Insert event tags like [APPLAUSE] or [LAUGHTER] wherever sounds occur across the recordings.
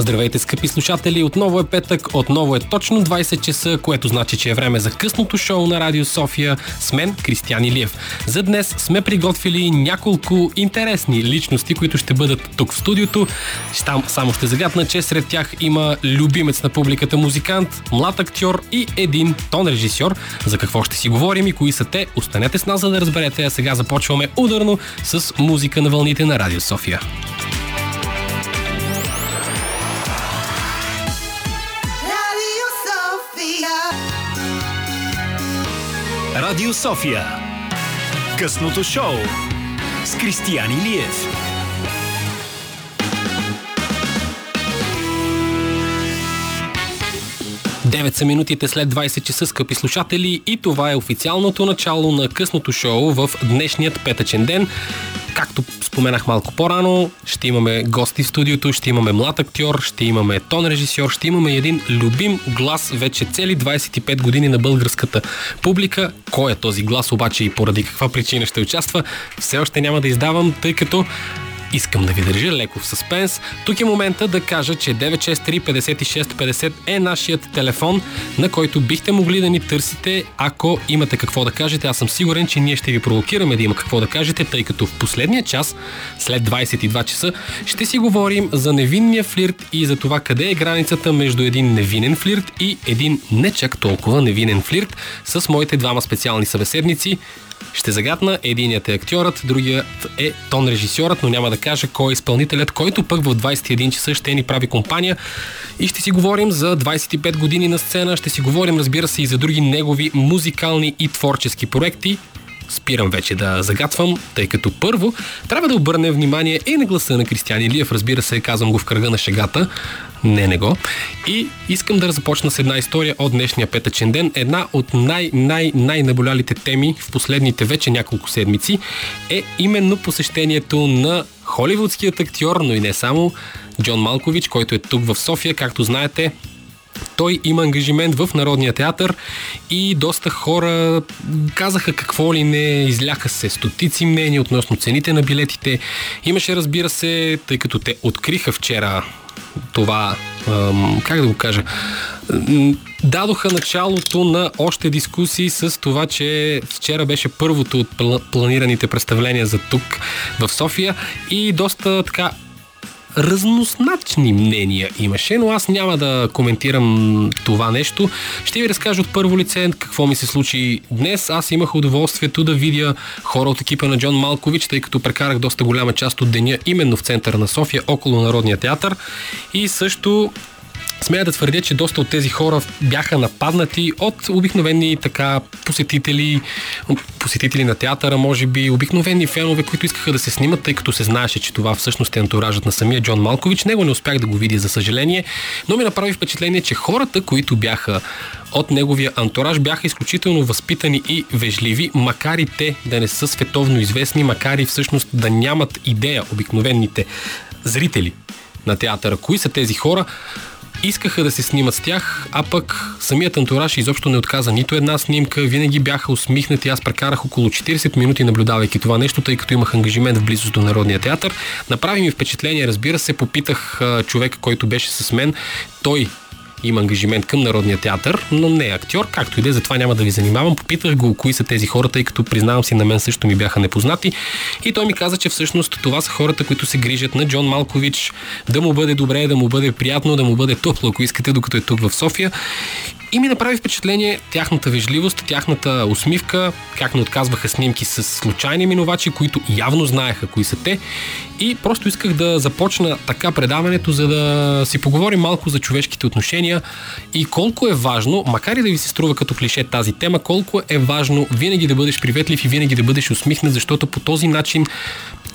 Здравейте, скъпи слушатели! Отново е петък, отново е точно 20 часа, което значи, че е време за късното шоу на Радио София с мен, Кристиан Илиев. За днес сме приготвили няколко интересни личности, които ще бъдат тук в студиото. Там само ще загадна, че сред тях има любимец на публиката музикант, млад актьор и един тон режисьор. За какво ще си говорим и кои са те, останете с нас, за да разберете. А сега започваме ударно с музика на вълните на Радио София. Радио София. Късното шоу с Кристиян Илиев. Девет са минутите след 20 часа, скъпи слушатели, и това е официалното начало на късното шоу в днешният петъчен ден. Както споменах малко по-рано, ще имаме гости в студиото, ще имаме млад актьор, ще имаме тон режисьор, ще имаме един любим глас вече цели 25 години на българската публика. Кой е този глас обаче и поради каква причина ще участва, все още няма да издавам, тъй като Искам да ви държа леко в съспенс. Тук е момента да кажа, че 963 56 50 е нашият телефон, на който бихте могли да ни търсите, ако имате какво да кажете. Аз съм сигурен, че ние ще ви провокираме да има какво да кажете, тъй като в последния час, след 22 часа, ще си говорим за невинния флирт и за това къде е границата между един невинен флирт и един не чак толкова невинен флирт с моите двама специални събеседници. Ще загадна, единият е актьорът, другият е тон режисьорът, но няма да кажа кой е изпълнителят, който пък в 21 часа ще ни прави компания. И ще си говорим за 25 години на сцена, ще си говорим разбира се и за други негови музикални и творчески проекти, спирам вече да загатвам, тъй като първо трябва да обърнем внимание и на гласа на Кристиан Илиев, разбира се, казвам го в кръга на шегата, не, не го. И искам да започна с една история от днешния петъчен ден. Една от най-най-най-наболялите теми в последните вече няколко седмици е именно посещението на холивудският актьор, но и не само, Джон Малкович, който е тук в София, както знаете, той има ангажимент в Народния театър и доста хора казаха какво ли не, изляха се стотици мнения относно цените на билетите. Имаше, разбира се, тъй като те откриха вчера това, как да го кажа, дадоха началото на още дискусии с това, че вчера беше първото от планираните представления за тук в София и доста така разносначни мнения имаше, но аз няма да коментирам това нещо. Ще ви разкажа от първо лице какво ми се случи днес. Аз имах удоволствието да видя хора от екипа на Джон Малкович, тъй като прекарах доста голяма част от деня именно в центъра на София, около Народния театър. И също Смея да твърдя, че доста от тези хора бяха нападнати от обикновени така посетители, посетители на театъра, може би, обикновени фенове, които искаха да се снимат, тъй като се знаеше, че това всъщност е антуражът на самия Джон Малкович. Него не успях да го видя, за съжаление, но ми направи впечатление, че хората, които бяха от неговия антураж, бяха изключително възпитани и вежливи, макар и те да не са световно известни, макар и всъщност да нямат идея обикновените зрители на театъра. Кои са тези хора? Искаха да се снимат с тях, а пък самият антураж изобщо не отказа нито една снимка, винаги бяха усмихнати. Аз прекарах около 40 минути наблюдавайки това нещо, тъй като имах ангажимент в близост до Народния театър. Направи ми впечатление, разбира се, попитах човека, който беше с мен. Той има ангажимент към Народния театър, но не е актьор, както и да е, затова няма да ви занимавам. Попитах го кои са тези хора, тъй като признавам си, на мен също ми бяха непознати. И той ми каза, че всъщност това са хората, които се грижат на Джон Малкович, да му бъде добре, да му бъде приятно, да му бъде топло, ако искате, докато е тук в София. И ми направи впечатление тяхната вежливост, тяхната усмивка, как не отказваха снимки с случайни минувачи, които явно знаеха кои са те. И просто исках да започна така предаването, за да си поговорим малко за човешките отношения и колко е важно, макар и да ви се струва като клише тази тема, колко е важно винаги да бъдеш приветлив и винаги да бъдеш усмихнат, защото по този начин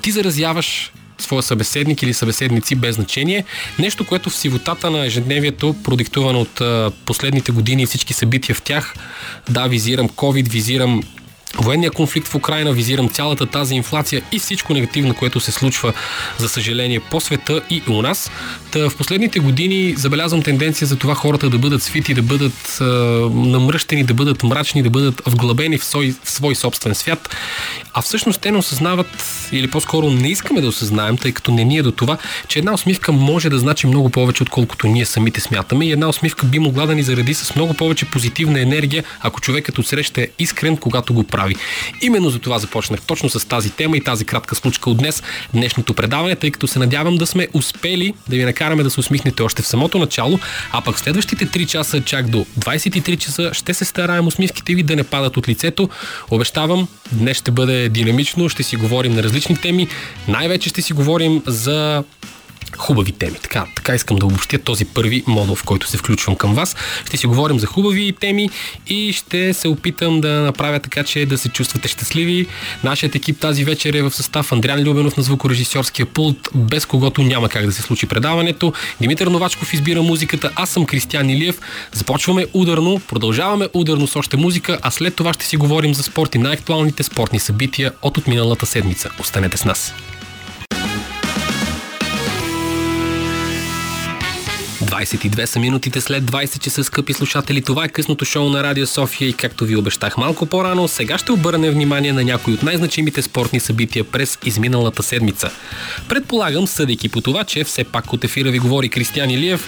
ти заразяваш своя събеседник или събеседници без значение. Нещо, което в сивотата на ежедневието, продиктувано от последните години и всички събития в тях, да, визирам COVID, визирам военния конфликт в Украина, визирам цялата тази инфлация и всичко негативно, което се случва, за съжаление, по света и у нас. Та в последните години забелязвам тенденция за това хората да бъдат свити, да бъдат а, намръщени, да бъдат мрачни, да бъдат вглъбени в свой, в свой собствен свят. А всъщност те не осъзнават, или по-скоро не искаме да осъзнаем, тъй като не ни е до това, че една усмивка може да значи много повече, отколкото ние самите смятаме. И една усмивка би могла да ни заради с много повече позитивна енергия, ако човекът отсреща е искрен, когато го прави прави. Именно за това започнах точно с тази тема и тази кратка случка от днес, днешното предаване, тъй като се надявам да сме успели да ви накараме да се усмихнете още в самото начало, а пък следващите 3 часа, чак до 23 часа, ще се стараем усмивките ви да не падат от лицето. Обещавам, днес ще бъде динамично, ще си говорим на различни теми. Най-вече ще си говорим за хубави теми. Така, така искам да обобщя този първи модул, в който се включвам към вас. Ще си говорим за хубави теми и ще се опитам да направя така, че да се чувствате щастливи. Нашият екип тази вечер е в състав Андриан Любенов на звукорежисьорския пулт, без когото няма как да се случи предаването. Димитър Новачков избира музиката, аз съм Кристиан Илиев. Започваме ударно, продължаваме ударно с още музика, а след това ще си говорим за спорт и най-актуалните спортни събития от отминалата седмица. Останете с нас! 22 са минутите след 20 часа, скъпи слушатели. Това е късното шоу на Радио София и както ви обещах малко по-рано, сега ще обърнем внимание на някои от най-значимите спортни събития през изминалата седмица. Предполагам, съдейки по това, че все пак от ефира ви говори Кристиан Илиев,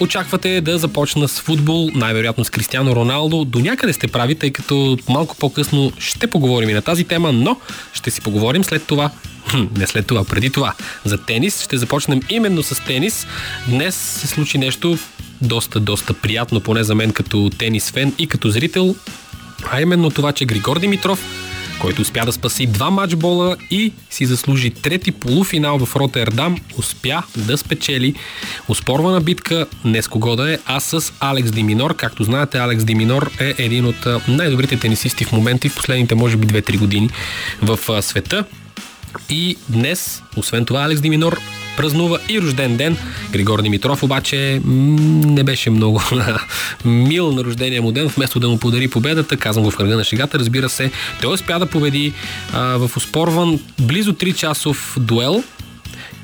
очаквате да започна с футбол, най-вероятно с Кристиано Роналдо. До някъде сте прави, тъй като малко по-късно ще поговорим и на тази тема, но ще си поговорим след това не след това, преди това. За тенис ще започнем именно с тенис. Днес се случи нещо доста, доста приятно, поне за мен като тенис фен и като зрител, а именно това, че Григор Димитров който успя да спаси два матчбола и си заслужи трети полуфинал в Ротердам, успя да спечели успорвана битка, не с кого да е, а с Алекс Диминор. Както знаете, Алекс Диминор е един от най-добрите тенисисти в момента и в последните, може би, 2-3 години в света. И днес, освен това, Алекс Диминор празнува и рожден ден. Григор Димитров обаче не беше много [LAUGHS] мил на рождения му ден. Вместо да му подари победата, казвам го в кръга на шегата, разбира се, той успя да победи а, в успорван близо 3 часов дуел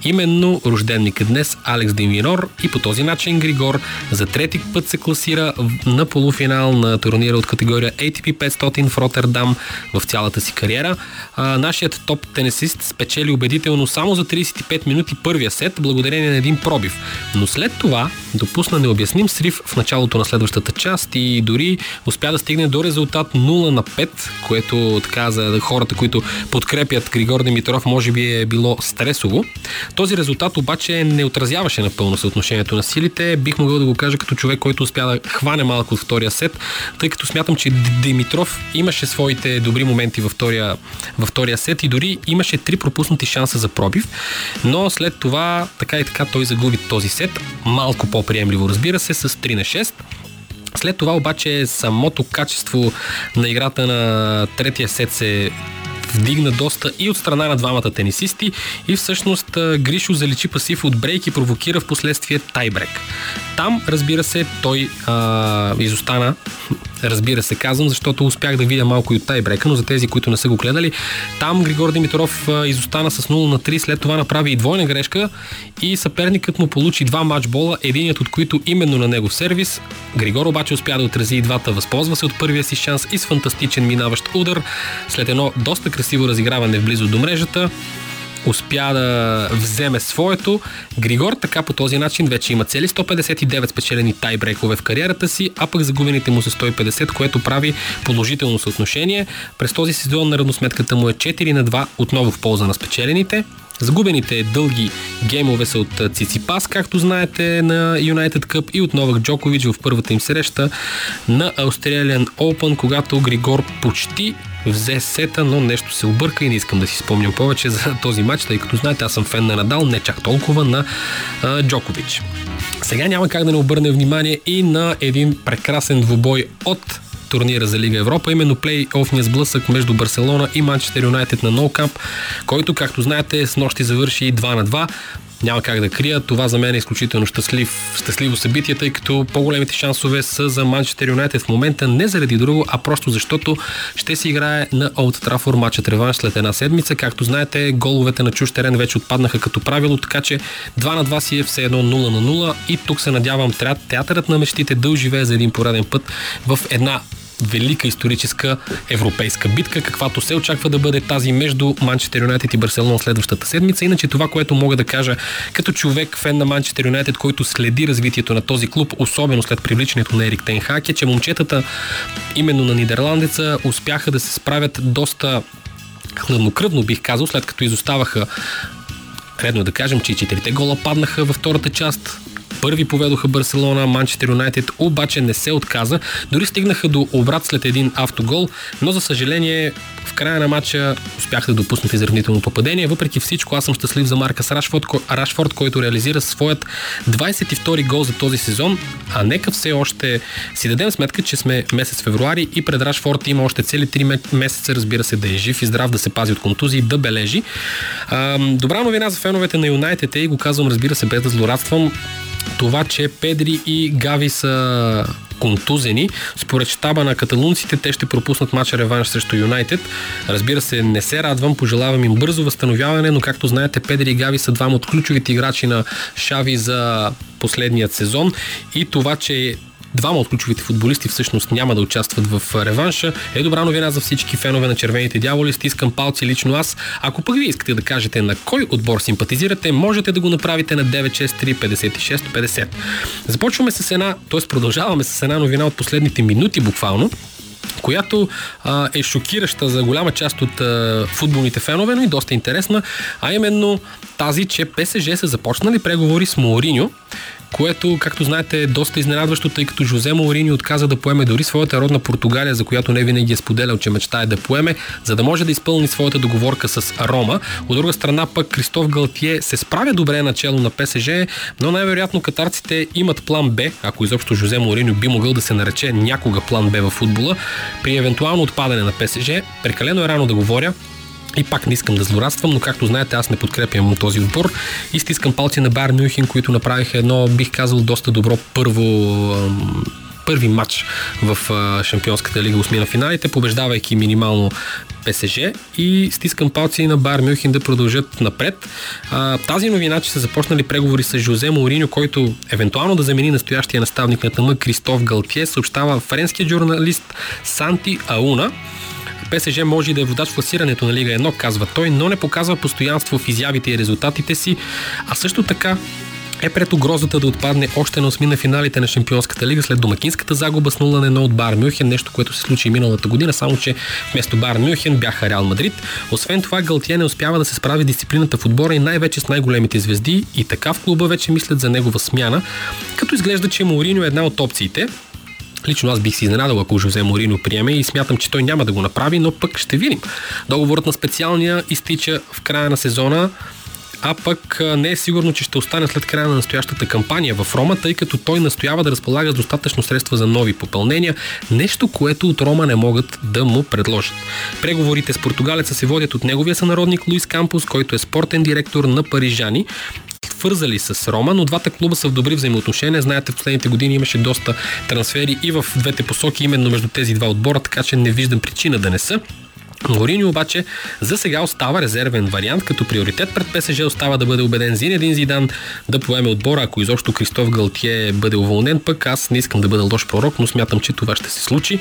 именно рожденника днес Алекс Деминор и по този начин Григор за трети път се класира на полуфинал на турнира от категория ATP 500 в Роттердам в цялата си кариера. А, нашият топ тенесист спечели убедително само за 35 минути първия сет, благодарение на един пробив. Но след това допусна необясним срив в началото на следващата част и дори успя да стигне до резултат 0 на 5, което така за хората, които подкрепят Григор Димитров, може би е било стресово. Този резултат обаче не отразяваше напълно съотношението на силите. Бих могъл да го кажа като човек, който успя да хване малко от втория сет, тъй като смятам, че Димитров имаше своите добри моменти във втория, във втория сет и дори имаше три пропуснати шанса за пробив, но след това така и така той загуби този сет, малко по-приемливо разбира се, с 3 на 6. След това обаче самото качество на играта на третия сет се вдигна доста и от страна на двамата тенисисти и всъщност Гришо заличи пасив от брейк и провокира в последствие тайбрек. Там, разбира се, той а, изостана разбира се, казвам, защото успях да видя малко и от тайбрека, но за тези, които не са го гледали, там Григор Димитров изостана с 0 на 3, след това направи и двойна грешка и съперникът му получи два матчбола, единият от които именно на него сервис. Григор обаче успя да отрази и двата, възползва се от първия си шанс и с фантастичен минаващ удар. След едно доста красиво разиграване в близо до мрежата, успя да вземе своето. Григор така по този начин вече има цели 159 спечелени тайбрекове в кариерата си, а пък загубените му са 150, което прави положително съотношение. През този сезон на равносметката му е 4 на 2, отново в полза на спечелените. Загубените дълги геймове са от Циципас, както знаете, на United Cup и от Новак Джокович в първата им среща на Australian Open, когато Григор почти взе сета, но нещо се обърка и не искам да си спомням повече за този матч, тъй като знаете, аз съм фен на Надал, не чак толкова на а, Джокович. Сега няма как да не обърне внимание и на един прекрасен двубой от турнира за Лига Европа, именно плей-офния сблъсък между Барселона и Манчестър Юнайтед на Ноу Камп, който, както знаете, с нощи завърши 2 на 2. Няма как да крия. Това за мен е изключително щастлив, щастливо събитие, тъй като по-големите шансове са за Манчестър Юнайтед в момента не заради друго, а просто защото ще се играе на Олд Трафор матчът реванш след една седмица. Както знаете, головете на чуж терен вече отпаднаха като правило, така че 2 на 2 си е все едно 0 на 0 и тук се надявам театърът на мечтите да оживее за един пореден път в една велика историческа европейска битка, каквато се очаква да бъде тази между Манчестър Юнайтед и Барселона следващата седмица. Иначе това, което мога да кажа като човек, фен на Манчестър Юнайтед, който следи развитието на този клуб, особено след привличането на Ерик Тенхак, е, че момчетата именно на нидерландеца успяха да се справят доста хладнокръвно, бих казал, след като изоставаха редно да кажем, че и четирите гола паднаха във втората част първи поведоха Барселона, Манчестър Юнайтед обаче не се отказа. Дори стигнаха до обрат след един автогол, но за съжаление в края на матча успяха да допуснат изравнително попадение. Въпреки всичко, аз съм щастлив за Маркас Рашфорд, Рашфорд, който реализира своят 22 гол за този сезон. А нека все още си дадем сметка, че сме месец февруари и пред Рашфорд има още цели 3 месеца, разбира се, да е жив и здрав, да се пази от контузии, да бележи. А, добра новина за феновете на Юнайтед е и го казвам, разбира се, без да злорадствам това, че Педри и Гави са контузени. Според щаба на каталунците те ще пропуснат матча реванш срещу Юнайтед. Разбира се, не се радвам, пожелавам им бързо възстановяване, но както знаете, Педри и Гави са двама от ключовите играчи на Шави за последният сезон и това, че двама от ключовите футболисти всъщност няма да участват в реванша. Е добра новина за всички фенове на червените дяволи. Стискам палци лично аз. Ако пък ви искате да кажете на кой отбор симпатизирате, можете да го направите на 963 56 50. Започваме с една, т.е. продължаваме с една новина от последните минути буквално която а, е шокираща за голяма част от а, футболните фенове, но и доста интересна, а именно тази, че ПСЖ са започнали преговори с Моориньо, което, както знаете, е доста изненадващо, тъй като Жозе Маурини отказа да поеме дори своята родна Португалия, за която не винаги е споделял, че мечтае да поеме, за да може да изпълни своята договорка с Рома. От друга страна пък Кристоф Галтие се справя добре начало на ПСЖ, но най-вероятно катарците имат план Б, ако изобщо Жозе Маурини би могъл да се нарече някога план Б в футбола, при евентуално отпадане на ПСЖ. Прекалено е рано да говоря, и пак не искам да злорадствам, но както знаете, аз не подкрепям този отбор и стискам палци на Бар Мюнхен, които направиха едно, бих казал, доста добро първо първи матч в Шампионската лига, осми финалите, побеждавайки минимално ПСЖ и стискам палци на Бар Мюнхен да продължат напред. Тази новина, че са започнали преговори с Жозе Мауриньо, който евентуално да замени настоящия наставник на тъмък Кристоф Галтие, съобщава френският журналист Санти Ауна. ПСЖ може и да е водач в класирането на Лига 1, казва той, но не показва постоянство в изявите и резултатите си, а също така е пред угрозата да отпадне още на осми на финалите на Шампионската лига след домакинската загуба с 0 на 1 от Бар Мюхен, нещо, което се случи миналата година, само че вместо Бар Мюхен бяха Реал Мадрид. Освен това, Галтие не успява да се справи дисциплината в отбора и най-вече с най-големите звезди и така в клуба вече мислят за негова смяна, като изглежда, че Мауриньо е една от опциите. Лично аз бих си изненадал, ако Жозе Морино приеме и смятам, че той няма да го направи, но пък ще видим. Договорът на специалния изтича в края на сезона а пък не е сигурно, че ще остане след края на настоящата кампания в Рома, тъй като той настоява да разполага с достатъчно средства за нови попълнения, нещо, което от Рома не могат да му предложат. Преговорите с португалеца се водят от неговия сънародник Луис Кампус, който е спортен директор на Парижани свързали с Рома, но двата клуба са в добри взаимоотношения. Знаете, в последните години имаше доста трансфери и в двете посоки, именно между тези два отбора, така че не виждам причина да не са. Морини обаче за сега остава резервен вариант, като приоритет пред ПСЖ остава да бъде убеден Зинедин Зидан да поеме отбора, ако изобщо Кристоф Галтие бъде уволнен, пък аз не искам да бъда лош пророк, но смятам, че това ще се случи.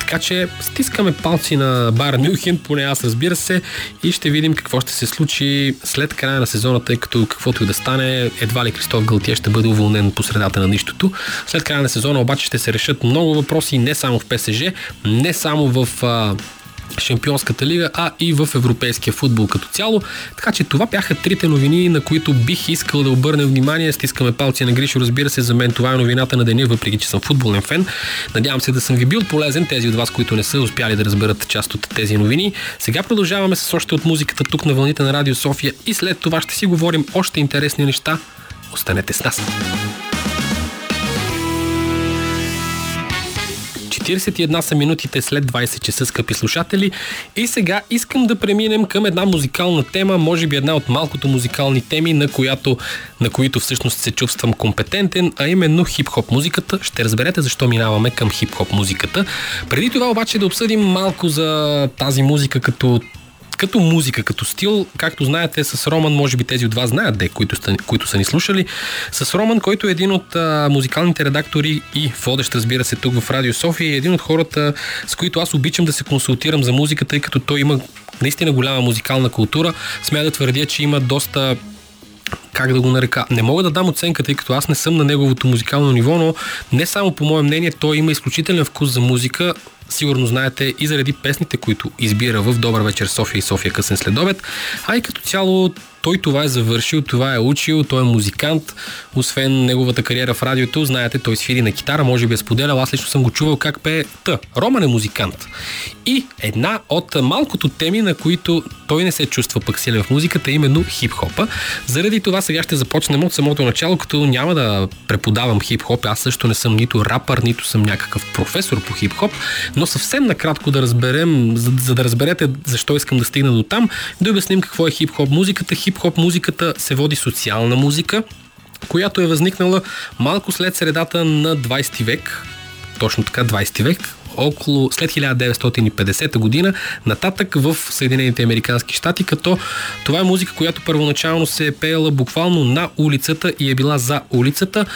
Така че стискаме палци на Бар Мюхен, поне аз разбира се, и ще видим какво ще се случи след края на сезона, тъй като каквото и да стане, едва ли Кристоф Галтие ще бъде уволнен по средата на нищото. След края на сезона обаче ще се решат много въпроси не само в ПСЖ, не само в Шампионската лига, а и в европейския футбол като цяло. Така че това бяха трите новини, на които бих искал да обърнем внимание. Стискаме палци на Гришо, разбира се, за мен това е новината на деня, въпреки че съм футболен фен. Надявам се да съм ви бил полезен, тези от вас, които не са успяли да разберат част от тези новини. Сега продължаваме с още от музиката тук на вълните на Радио София и след това ще си говорим още интересни неща. Останете с нас! 41 са минутите след 20 часа, скъпи слушатели. И сега искам да преминем към една музикална тема, може би една от малкото музикални теми, на, която, на които всъщност се чувствам компетентен, а именно хип-хоп музиката. Ще разберете защо минаваме към хип-хоп музиката. Преди това обаче да обсъдим малко за тази музика като като музика, като стил, както знаете, с Роман, може би тези от вас знаят, де, които, които са ни слушали, с Роман, който е един от а, музикалните редактори и водещ, разбира се, тук в Радио София, е един от хората, с които аз обичам да се консултирам за музика, тъй като той има наистина голяма музикална култура. Смея да твърдя, че има доста как да го нарека. Не мога да дам оценка, тъй като аз не съм на неговото музикално ниво, но не само по мое мнение, той има изключителен вкус за музика сигурно знаете и заради песните, които избира в Добър вечер София и София късен следобед, а и като цяло той това е завършил, това е учил, той е музикант. Освен неговата кариера в радиото, знаете, той свири на китара, може би е споделял, аз лично съм го чувал как пее. Та, Роман е музикант. И една от малкото теми, на които той не се чувства пък силен в музиката, е именно хип-хопа. Заради това сега ще започнем от самото начало, като няма да преподавам хип-хоп. Аз също не съм нито рапър, нито съм някакъв професор по хип-хоп, но съвсем накратко да разберем, за, за да разберете защо искам да стигна до там, да обясним какво е хип-хоп музиката. Хип-хоп музиката се води социална музика, която е възникнала малко след средата на 20 век, точно така 20 век, около след 1950 година нататък в Съединените Американски щати, като това е музика, която първоначално се е пеела буквално на улицата и е била за улицата.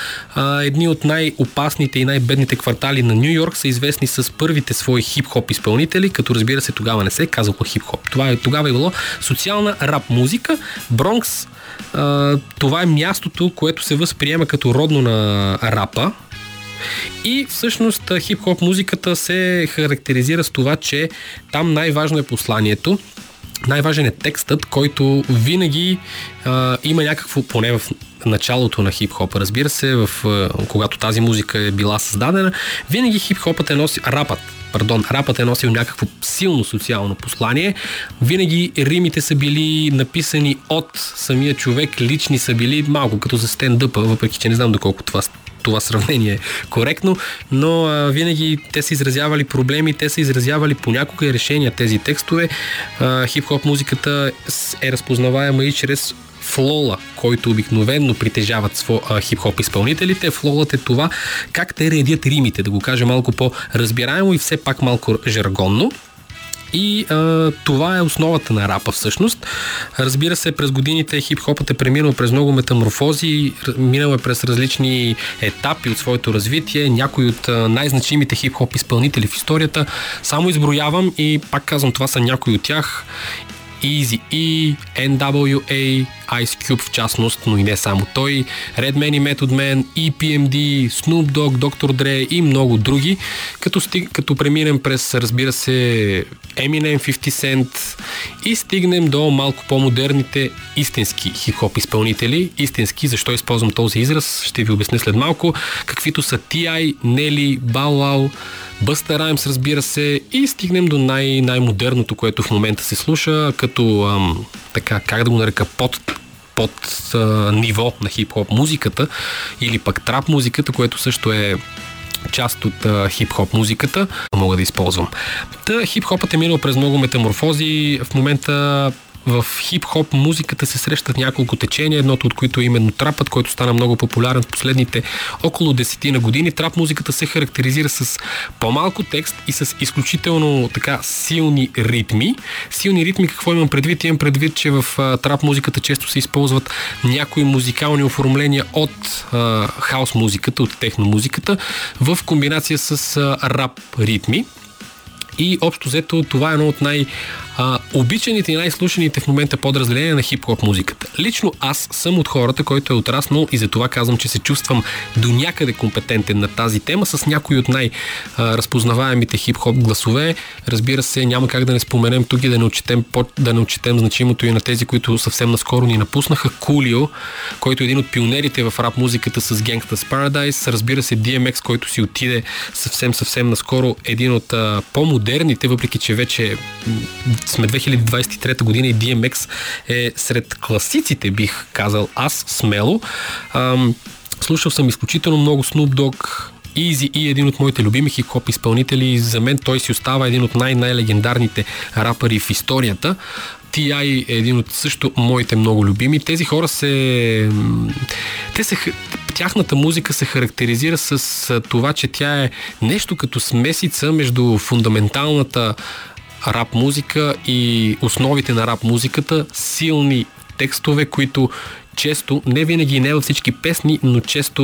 Едни от най-опасните и най-бедните квартали на Нью Йорк са известни с първите свои хип-хоп изпълнители, като разбира се тогава не се е казало хип-хоп. Това е, тогава е било социална рап музика. Бронкс това е мястото, което се възприема като родно на рапа, и всъщност хип-хоп музиката се характеризира с това, че там най-важно е посланието, най-важен е текстът, който винаги а, има някакво, поне в началото на хип-хопа, разбира се, в, когато тази музика е била създадена, винаги хип-хопът е носи, рапът, пардон, рапът е носил някакво силно социално послание. Винаги римите са били написани от самия човек, лични са били малко като за стендъпа, въпреки че не знам доколко това това сравнение е коректно, но винаги те са изразявали проблеми, те са изразявали понякога и решения тези текстове. Хип-хоп музиката е разпознаваема и чрез флола, който обикновенно притежават сво, а, хип-хоп изпълнителите. Флолът е това как те редят римите, да го кажа малко по-разбираемо и все пак малко жаргонно. И а, това е основата на рапа всъщност. Разбира се, през годините хип-хопът е преминал през много метаморфози, минал е през различни етапи от своето развитие. Някои от най-значимите хип-хоп изпълнители в историята само изброявам и пак казвам, това са някои от тях. Easy E, NWA, Ice Cube в частност, но и не само той, Redman и Method Man, EPMD, Snoop Dogg, Dr. Dre и много други, като, стиг, като преминем през, разбира се, Eminem, 50 Cent и стигнем до малко по-модерните истински хип-хоп изпълнители. Истински, защо използвам този израз, ще ви обясня след малко, каквито са T.I., Bow Wow, Busta Rhymes, разбира се, и стигнем до най- най-модерното, което в момента се слуша, като ам, така, как да го нарека, под под а, ниво на хип-хоп музиката или пък трап музиката, което също е част от а, хип-хоп музиката, мога да използвам. Та хип-хопът е минал през много метаморфози. В момента в хип-хоп музиката се срещат няколко течения, едното от които е именно трапът, който стана много популярен в последните около десетина години. Трап музиката се характеризира с по-малко текст и с изключително така силни ритми. Силни ритми, какво имам предвид? Имам предвид, че в а, трап музиката често се използват някои музикални оформления от а, хаос музиката, от техно музиката, в комбинация с а, рап ритми. И общо взето това е едно от най- а, обичаните и най-слушаните в момента подразделения на хип-хоп музиката. Лично аз съм от хората, който е отраснал и за това казвам, че се чувствам до някъде компетентен на тази тема с някои от най-разпознаваемите хип-хоп гласове. Разбира се, няма как да не споменем тук и да не отчетем, да не отчетем значимото и на тези, които съвсем наскоро ни напуснаха. Кулио, който е един от пионерите в рап музиката с Gangsta's Paradise. Разбира се, DMX, който си отиде съвсем, съвсем наскоро, един от а, по-модерните, въпреки че вече сме 2023 година и DMX е сред класиците, бих казал аз смело. Ам, слушал съм изключително много Snoop Dogg, Easy и един от моите любими хип-хоп изпълнители. За мен той си остава един от най-най-легендарните рапъри в историята. T.I. е един от също моите много любими. Тези хора се... Те се тяхната музика се характеризира с това, че тя е нещо като смесица между фундаменталната рап музика и основите на рап музиката, силни текстове, които често, не винаги и не във всички песни, но често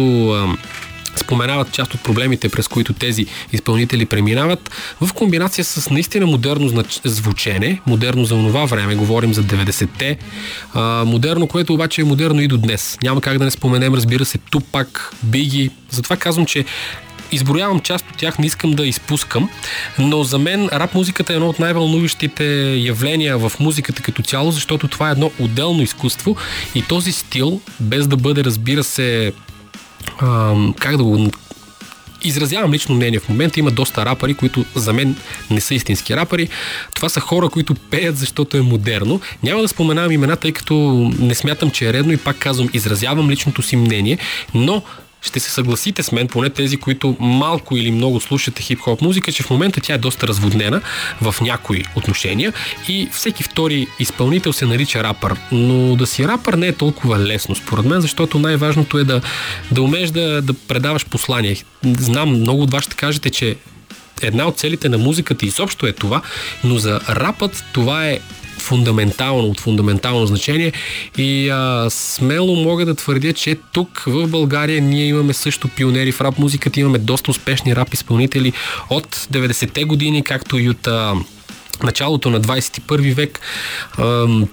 споменават част от проблемите, през които тези изпълнители преминават, в комбинация с наистина модерно звучене, модерно за това време, говорим за 90-те, а, модерно, което обаче е модерно и до днес. Няма как да не споменем, разбира се, Тупак, Биги. Затова казвам, че изброявам част от тях, не искам да изпускам, но за мен рап музиката е едно от най-вълнуващите явления в музиката като цяло, защото това е едно отделно изкуство и този стил, без да бъде, разбира се, а, как да го изразявам лично мнение. В момента има доста рапъри, които за мен не са истински рапъри. Това са хора, които пеят, защото е модерно. Няма да споменавам имена, тъй като не смятам, че е редно и пак казвам, изразявам личното си мнение, но ще се съгласите с мен, поне тези, които малко или много слушате хип-хоп музика, че в момента тя е доста разводнена в някои отношения и всеки втори изпълнител се нарича рапър. Но да си рапър не е толкова лесно, според мен, защото най-важното е да, да умееш да, да предаваш послание. Знам, много от вас ще кажете, че една от целите на музиката изобщо е това, но за рапът това е фундаментално, от фундаментално значение. И а, смело мога да твърдя, че тук в България ние имаме също пионери в рап музиката, имаме доста успешни рап изпълнители от 90-те години, както и от а, началото на 21 век.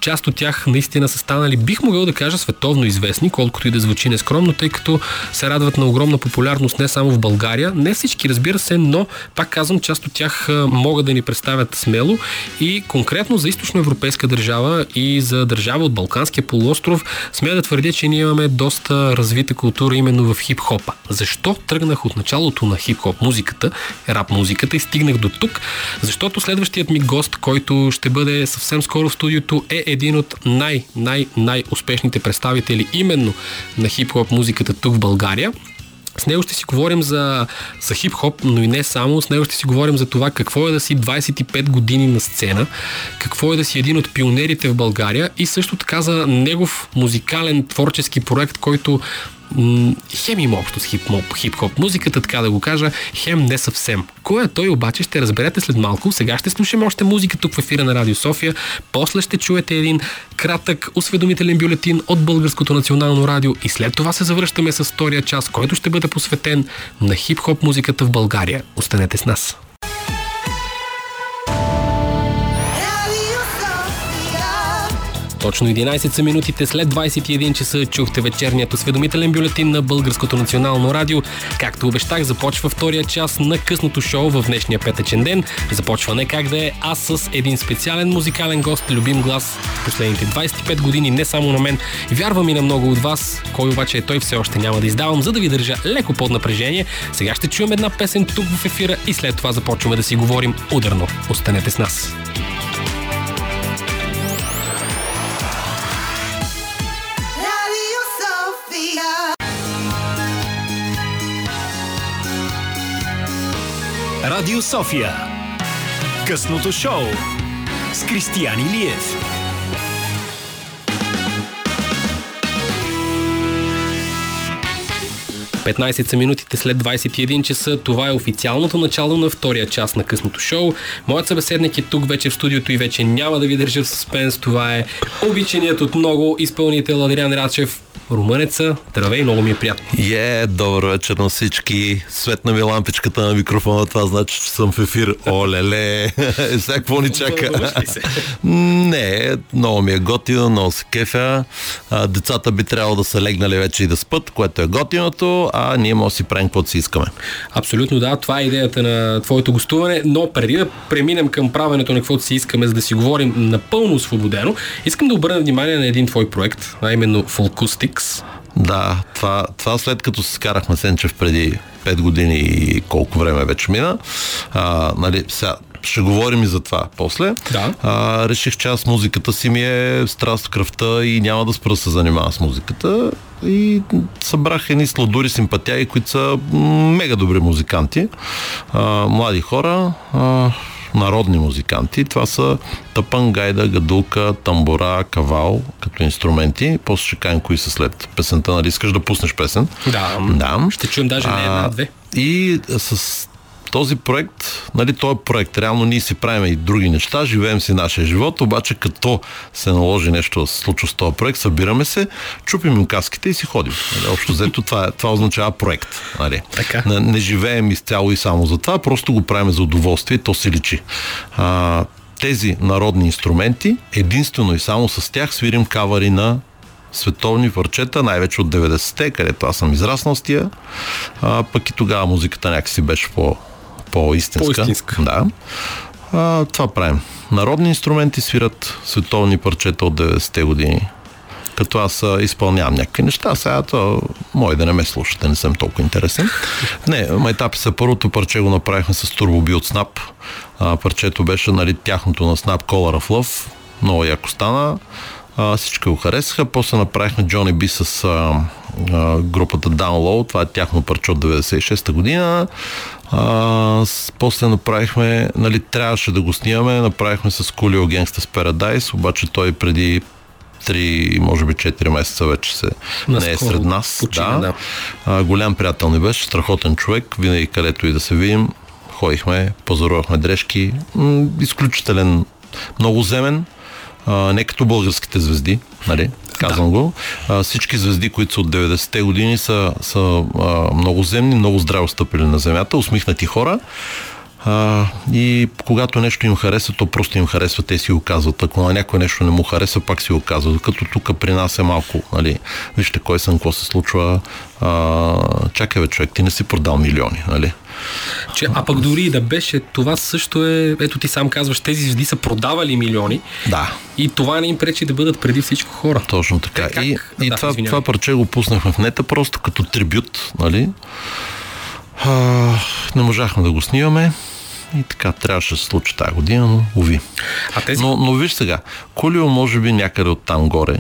Част от тях наистина са станали, бих могъл да кажа, световно известни, колкото и да звучи нескромно, тъй като се радват на огромна популярност не само в България. Не всички, разбира се, но пак казвам, част от тях могат да ни представят смело и конкретно за източноевропейска държава и за държава от Балканския полуостров смея да твърдя, че ние имаме доста развита култура именно в хип-хопа. Защо тръгнах от началото на хип-хоп музиката, рап музиката и стигнах до тук? Защото следващият ми гост, който ще бъде съвсем скоро в студиото, е един от най-най-най-успешните представители именно на хип-хоп музиката тук в България. С него ще си говорим за, за хип-хоп, но и не само. С него ще си говорим за това какво е да си 25 години на сцена, какво е да си един от пионерите в България и също така за негов музикален творчески проект, който хем има общо с хип-хоп, хип-хоп музиката, така да го кажа, хем не съвсем. Кой е той обаче ще разберете след малко. Сега ще слушаме още музика тук в ефира на Радио София. После ще чуете един кратък осведомителен бюлетин от Българското национално радио и след това се завръщаме с втория час, който ще бъде посветен на хип-хоп музиката в България. Останете с нас! Точно 11 са минутите след 21 часа чухте вечерният осведомителен бюлетин на Българското национално радио. Както обещах, започва втория час на късното шоу в днешния петъчен ден. Започва не как да е, а с един специален музикален гост, любим глас в последните 25 години, не само на мен. Вярвам и на много от вас, кой обаче е той все още няма да издавам, за да ви държа леко под напрежение. Сега ще чуем една песен тук в ефира и след това започваме да си говорим ударно. Останете с нас. Радио София. Късното шоу с Кристиян Илиев. 15 са минутите след 21 часа. Това е официалното начало на втория част на късното шоу. Моят събеседник е тук вече в студиото и вече няма да ви държа в суспенс. Това е обичаният от много изпълнител Адриан Рачев румънеца. Здравей, много ми е приятно. Е, yeah, добър вечер на всички. Светна ми лампичката на микрофона, това значи, че съм в ефир. Оле-ле, [LAUGHS] сега какво ни чака? [LAUGHS] Не, много ми е готино, много се кефя. Децата би трябвало да са легнали вече и да спът, което е готиното, а ние може да си правим каквото си искаме. Абсолютно да, това е идеята на твоето гостуване, но преди да преминем към правенето на каквото си искаме, за да си говорим напълно освободено, искам да обърна внимание на един твой проект, а именно Folkustic X. Да, това, това след като се скарахме Сенчев преди 5 години и колко време вече мина. А, нали, сега, ще говорим и за това после. Да. А, реших, че аз музиката си ми е страст в кръвта и няма да спра се занимава с музиката. и събрах едни сладури симпатяги, които са мега добри музиканти, а, млади хора, а, народни музиканти. Това са тъпангайда, гадулка, тамбура, кавал като инструменти. После ще кажем кои са след песента. Нали искаш да пуснеш песен? Да. Да. Ще чуем даже не една-две. И с този проект, нали, този проект, реално ние си правим и други неща, живеем си нашия живот, обаче като се наложи нещо да се случва с този проект, събираме се, чупим им каските и си ходим. Нали, общо взето това, това означава проект. Нали. Така. Не, не живеем изцяло и само за това, просто го правим за удоволствие и то се личи. А, тези народни инструменти, единствено и само с тях свирим кавари на световни върчета, най-вече от 90-те, където аз съм израснал с тия. А, пък и тогава музиката някакси беше по, по-истинска. По-истинска. Да. А, това правим. Народни инструменти свират световни парчета от 90-те години. Като аз изпълнявам някакви неща, сега то може да не ме слушате, не съм толкова интересен. Не, майтапи са първото парче го направихме с турбоби от Snap. А, парчето беше нали, тяхното на Snap Color of Love. Много яко стана. А, всички го харесаха. После направихме Johnny B с а, а, групата Download. Това е тяхно парче от 96-та година. А, с, после направихме, нали, трябваше да го снимаме, направихме с Coolio Gangsta's Paradise, обаче той преди 3, може би 4 месеца вече се Наскоро не е сред нас. почина, да. А, голям приятел ни беше, страхотен човек, винаги където и да се видим, ходихме, пазарувахме дрежки, м- изключителен, много земен, а, не като българските звезди, нали? Казвам да. го. А, всички звезди, които са от 90-те години, са, са а, много земни, много здраво стъпили на земята, усмихнати хора. А, и когато нещо им хареса, то просто им харесва, те си го казват. Ако на някой нещо не му хареса, пак си го казват. Докато тук при нас е малко, нали, вижте кой съм, какво се случва. А, чакай бе, човек, ти не си продал милиони, нали? Че, а пък дори и да беше, това също е, ето ти сам казваш, тези звезди са продавали милиони Да. и това не им пречи да бъдат преди всичко хора. Точно така. Е, как? И, и Да, това, извинявай. това парче го пуснахме в нета просто като трибют, нали? А, не можахме да го снимаме и така трябваше да се случи тази година, но уви. А тези Но, но виж сега, Кулио може би някъде от там горе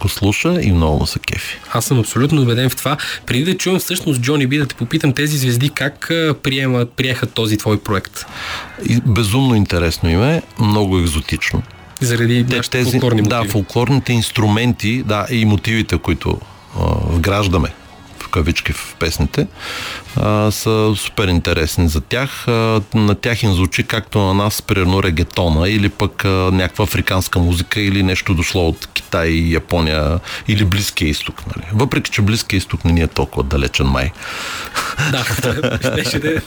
го слуша и много му се кефи. Аз съм абсолютно убеден в това. Преди да чуем всъщност Джони Би, да те попитам тези звезди как приемат, приеха този твой проект. И безумно интересно им е, много екзотично. Заради Те, тези, фолклорни да, мотиви. фолклорните инструменти, да, и мотивите, които а, вграждаме кавички в песните, а, са супер интересни за тях. А, на тях им звучи както на нас, примерно регетона или пък а, някаква африканска музика или нещо дошло от Китай, Япония или Близкия изток. Нали? Въпреки, че Близкия изток не ни е толкова далечен май. Да, [LAUGHS] щеше да е.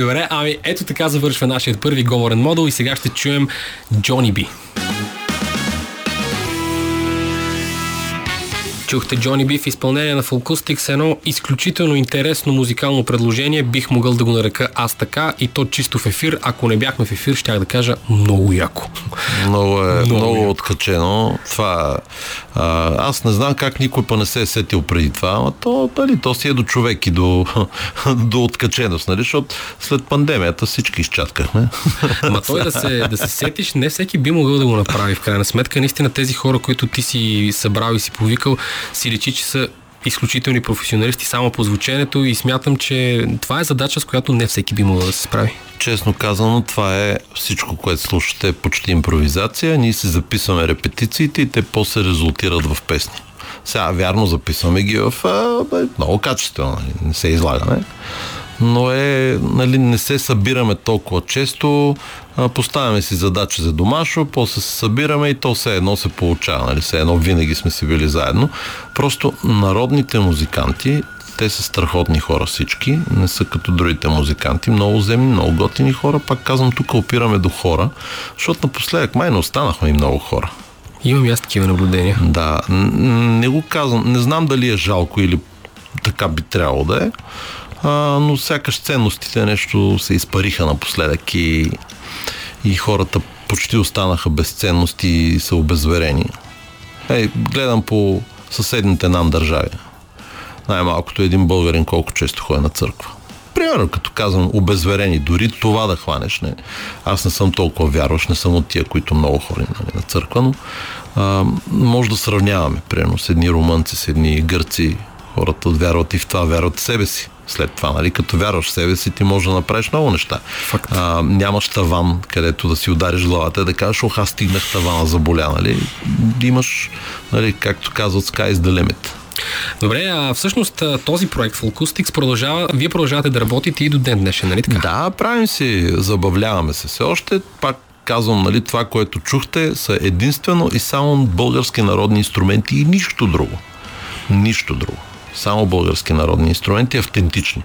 Добре, ами ето така завършва нашият първи говорен модул и сега ще чуем Джони Би. Чухте Джони Би в изпълнение на Фолкустикс едно изключително интересно музикално предложение. Бих могъл да го нарека аз така и то чисто в ефир. Ако не бяхме в ефир, щях да кажа много яко. Много е Много много, откачено. Това, а, аз не знам как никой па не се е сетил преди това, ама то, дали, то си е до човек и до, [LAUGHS] до откаченост, нали? Защото след пандемията всички изчаткахме. [LAUGHS] Ма той да се, да се сетиш, не всеки би могъл да го направи в крайна сметка. Наистина тези хора, които ти си събрал и си повикал, си личи, че са изключителни професионалисти само по звученето и смятам, че това е задача, с която не всеки би могъл да се справи. Честно казано, това е всичко, което слушате, е почти импровизация. Ние си записваме репетициите и те после резултират в песни. Сега, вярно, записваме ги в а, много качествено, нали? не се излагаме. Но е, нали, не се събираме толкова често, поставяме си задача за домашно, после се събираме и то все едно се получава, нали? все едно винаги сме си били заедно. Просто народните музиканти, те са страхотни хора всички, не са като другите музиканти, много земни, много готини хора, пак казвам, тук опираме до хора, защото напоследък май не останахме и много хора. Имам и аз такива наблюдения. Да, не го казвам, не знам дали е жалко или така би трябвало да е, но сякаш ценностите нещо се изпариха напоследък и, и хората почти останаха без ценности и са обезверени. Ей, гледам по съседните нам държави. Най-малкото един българин колко често ходи на църква. Примерно като казвам обезверени, дори това да хванеш. Не. Аз не съм толкова вярващ, не съм от тия, които много хори нали, на църква, но а, може да сравняваме, примерно, с едни румънци, с едни гърци. Хората вярват и в това, вярват в себе си. След това, нали, като вярваш в себе си, ти можеш да направиш много неща. Факт. А, нямаш таван, където да си удариш главата и да кажеш, ох, аз стигнах тавана, заболя, нали? Имаш, нали, както казват, sky is the limit. Добре, а всъщност този проект Fulcustics продължава, вие продължавате да работите и до ден днешен, нали така? Да, правим си, забавляваме се все още. Пак казвам, нали, това, което чухте, са единствено и само български народни инструменти и нищо друго. Нищо друго. Само български народни инструменти, автентични.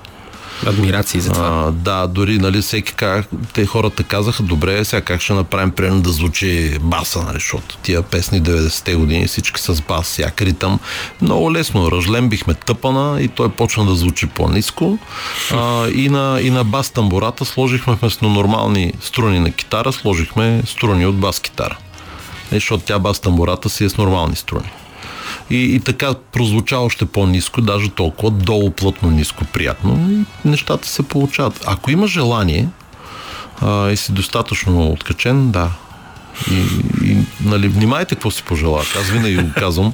Адмирации за това. А, да, дори нали, всеки как, те хората казаха, добре, сега как ще направим примерно да звучи баса, нали, защото тия песни 90-те години всички с бас, всяк ритъм. Много лесно, ръжлем бихме тъпана и той почна да звучи по-низко. А, и, на, и на бас тамбурата сложихме вместо нормални струни на китара, сложихме струни от бас китара. Е, Защото тя бас тамбурата си е с нормални струни. И, и така прозвуча още по-низко, даже толкова долу плътно ниско, приятно. И нещата се получават. Ако има желание а, и си достатъчно откачен, да. И, и нали, внимайте какво си пожелаваш. Аз винаги го казвам.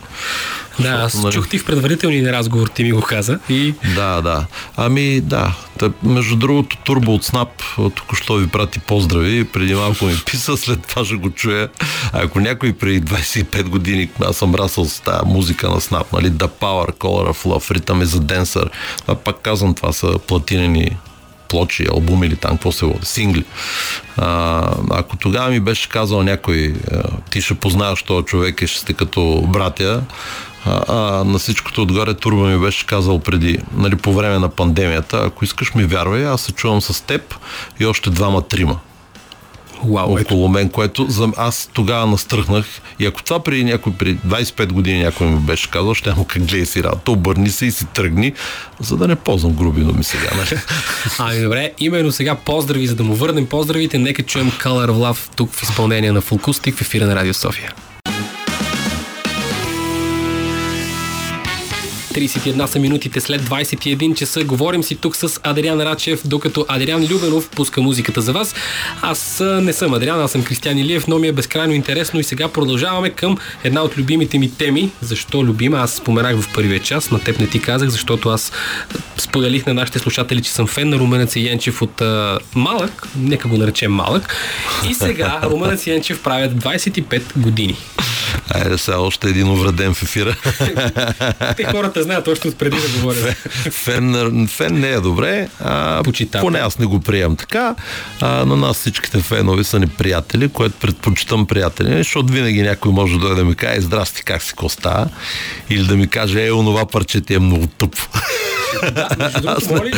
Да, аз нали- чух ти в предварителния разговор, ти ми го каза и Да, да. Ами да. Та, между другото, Турбо от Снап току-що ви прати поздрави. Преди малко ми писа, след това ще го чуя. А ако някой преди 25 години, аз съм расъл с тази музика на Снап, нали? The Power, Color of Love, Rhythm is a Dancer. Това пак казвам, това са платинени плочи, албуми или там, какво се води, сингли. А, ако тогава ми беше казал някой, а, ти ще познаваш този човек и ще сте като братя, а, а на всичкото отгоре Турбо ми беше казал преди, нали, по време на пандемията, ако искаш ми вярвай, аз се чувам с теб и още двама-трима ето. около мен, което за, аз тогава настръхнах и ако това преди някой, преди 25 години някой ми беше казал, ще му как гледай си работа, обърни се и си тръгни, за да не ползвам груби думи сега. Нали? [LAUGHS] Ами добре, именно сега поздрави, за да му върнем поздравите, нека чуем Color Love тук в изпълнение на Фулкустик в ефира на Радио София. 31 са минутите след 21 часа. Говорим си тук с Адриан Рачев, докато Адриан Любенов пуска музиката за вас. Аз не съм Адриан, аз съм Кристиан Илиев, но ми е безкрайно интересно и сега продължаваме към една от любимите ми теми. Защо любима? Аз споменах в първия час, на теб не ти казах, защото аз споделих на нашите слушатели, че съм фен на Руменец и Янчев от а, малък, нека го наречем малък. И сега [LAUGHS] Руменец Янчев правят 25 години. Айде сега още един увреден в ефира. Те хората знаят още от преди да говоря. Фен, фен не е добре. А, Почитател. поне аз не го приемам така. А, на нас всичките фенове са ни приятели, което предпочитам приятели, защото винаги някой може да дойде да ми каже здрасти, как си коста? Или да ми каже, е, онова парче ти е много моля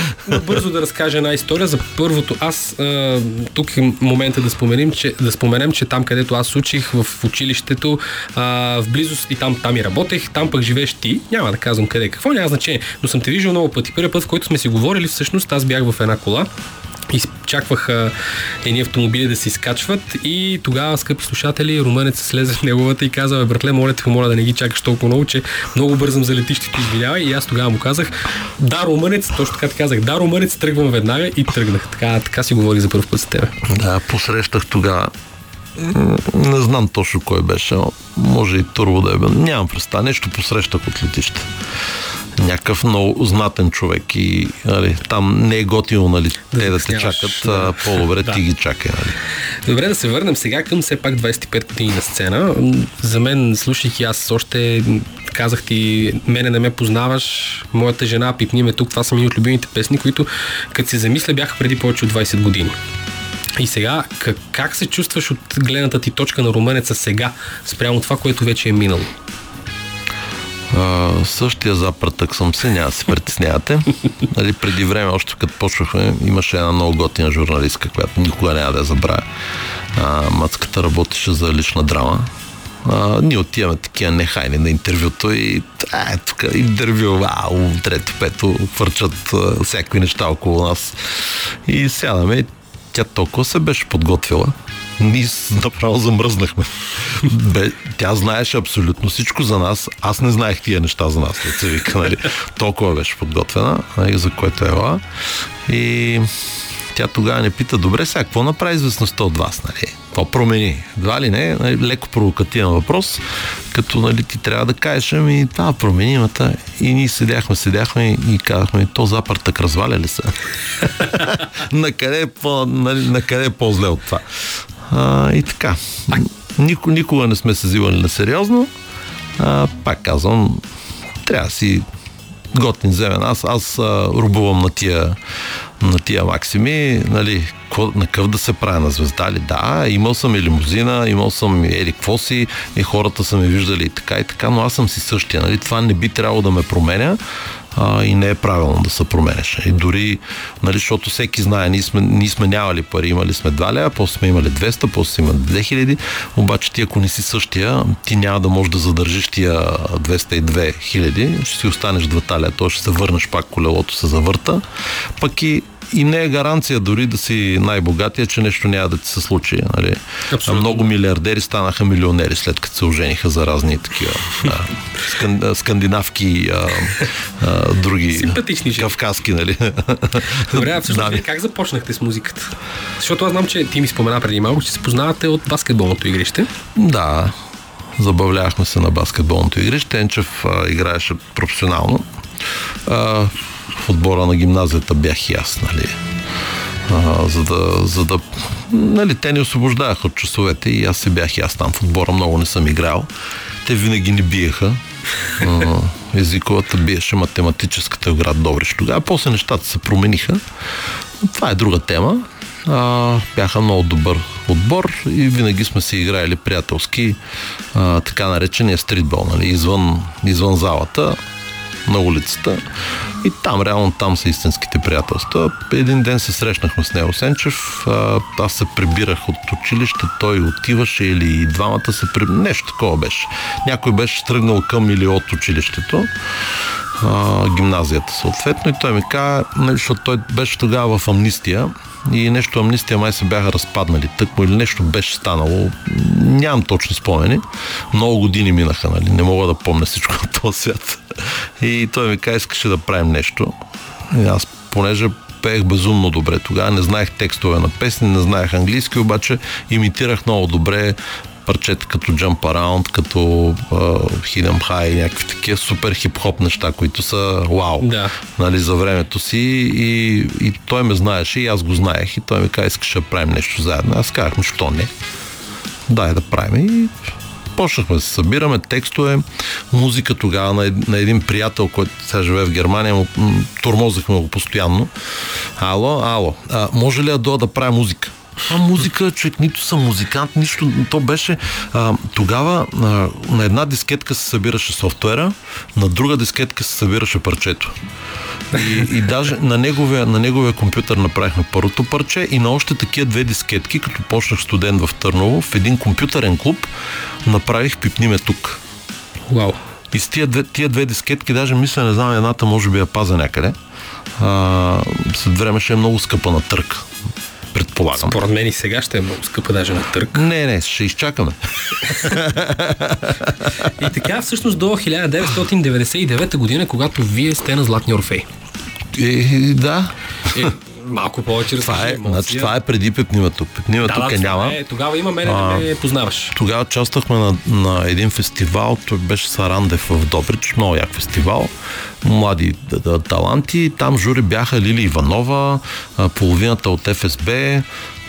бързо да разкажа една история за първото. Аз а, тук е момента да споменем, че, да споменем, че там, където аз учих в училището, а, в близост и там, там и работех, там пък живееш ти. Няма да казвам къде какво, няма значение. Но съм те виждал много пъти. Първият път, в който сме си говорили, всъщност аз бях в една кола изчаквах а, едни автомобили да се изкачват и тогава, скъпи слушатели, румънец слезе в неговата и каза, братле, моля те, моля да не ги чакаш толкова много, че много бързам за летището, извинявай. И аз тогава му казах, да, румънец, точно така ти казах, да, румънец, тръгвам веднага и тръгнах. Така, така си говорих за първ път с тебе. Да, посрещах тогава. Не знам точно кой беше, но може и турбо да е бил. Нямам представа. Нещо посрещах от летище. Някакъв много знатен човек и нали, там не е готино нали, те да те закъсняваш, чакат, да. по-добре Да. ти ги чакай. Нали. Добре, да се върнем сега към все пак 25 години на сцена. За мен, слушах и аз още, казах ти, мене не ме познаваш, моята жена, пипни ме тук, това са ми от любимите песни, които, като се замисля, бяха преди повече от 20 години. И сега, как, как се чувстваш от гледната ти точка на румънеца сега, спрямо това, което вече е минало? А, същия запратък съм се, няма да се притеснявате. нали, преди време, още като почвахме, имаше една много готина журналистка, която никога няма да я забравя. А, мацката работеше за лична драма. А, ние отиваме такива нехайни на интервюто и а, е, тук интервю, ау, трето, пето, хвърчат всякакви неща около нас. И сядаме, тя толкова се беше подготвила, Ние направо замръзнахме. Бе, тя знаеше абсолютно всичко за нас. Аз не знаех тия неща за нас, се вика, нали? Толкова беше подготвена, нали, за което е ела. И тя тогава не пита, добре, сега какво направи известността от вас, нали? Какво промени? Два ли не? Нали, леко провокативен въпрос, като нали, ти трябва да кажеш, ами това промени имата. И ние седяхме, седяхме и казахме, то запар так разваля ли се? [LAUGHS] на, къде е по, нали, на къде е по-зле от това? А, и така. Никога, никога не сме се взимали на сериозно. А, пак казвам, трябва да си готин земен. Аз, аз а, рубувам на тия, на тия максими, нали, на къв да се правя на звезда ли? Да, имал съм и лимузина, имал съм и ери какво си, и хората са ме виждали и така и така, но аз съм си същия. Нали? Това не би трябвало да ме променя а, и не е правилно да се променеш. И дори, нали, защото всеки знае, ние сме, ние сме нямали пари, имали сме 2 лева, после сме имали 200, после сме имали 2000, обаче ти ако не си същия, ти няма да можеш да задържиш тия 202 хиляди, ще си останеш 2 лева, то ще се върнеш пак колелото се завърта, пък и и не е гаранция дори да си най-богатия, че нещо няма да ти се случи. Нали? Много милиардери станаха милионери след като се ожениха за разни такива а, скандинавки, а, а, други Симпатични кавказски, нали? Добре, а всъщност да, как започнахте с музиката? Защото аз знам, че ти ми спомена преди малко, че се познавате от баскетболното игрище. Да, забавлявахме се на баскетболното игрище. Тенчев а, играеше професионално. А, в отбора на гимназията бях и аз, нали. А, за да, за да нали, те ни освобождаваха от часовете и аз се бях и аз там в отбора, много не съм играл. Те винаги ни биеха. Езиковата биеше математическата в град Добрич тогава. После нещата се промениха. Това е друга тема. А, бяха много добър отбор и винаги сме си играели приятелски а, така наречения стритбол, нали, извън, извън залата на улицата. И там, реално там са истинските приятелства. Един ден се срещнахме с него Сенчев. Аз се прибирах от училище, той отиваше или двамата се прибирах. Нещо такова беше. Някой беше тръгнал към или от училището а, гимназията съответно и той ми каза, нали, защото той беше тогава в амнистия и нещо амнистия май се бяха разпаднали тъкмо или нещо беше станало. Нямам точно спомени. Много години минаха, нали? Не мога да помня всичко на този свят. И той ми каза, искаше да правим нещо. И аз, понеже пеех безумно добре. Тогава не знаех текстове на песни, не знаех английски, обаче имитирах много добре парчета като Jump Around, като uh, Hidden High, някакви такива супер хип-хоп неща, които са вау да. нали, за времето си и, и той ме знаеше и аз го знаех и той ми каза, искаш да правим нещо заедно. Аз казах, що не? Дай да правим и почнахме да се събираме текстове, музика тогава на, на един приятел, който сега живее в Германия, му, тормозахме го постоянно. Ало, ало, а, може ли да да правя музика? А музика, човек, нито съм музикант, нищо. То беше а, тогава а, на една дискетка се събираше софтуера, на друга дискетка се събираше парчето. И, и даже на неговия, на неговия компютър направихме първото парче и на още такива две дискетки, като почнах студент в Търново, в един компютърен клуб, направих Пипниме тук. Вау. И с тия две, тия две дискетки, даже мисля, не знам, едната може би я паза някъде. А, след време ще е много скъпа на търк предполагам. Според мен и сега ще е много скъпа даже на търк. Не, не, ще изчакаме. [LAUGHS] и така всъщност до 1999 година, когато вие сте на Златни Орфей. И, да. Е, малко повече това е, значи, това е преди Пепнимато. Пепнима да, тук да, е няма. Е, тогава има мене, а, не познаваш. Тогава участвахме на, на един фестивал, той беше Сарандев в Добрич, много як фестивал. Млади да, да, таланти. Там жури бяха Лили Иванова, половината от ФСБ,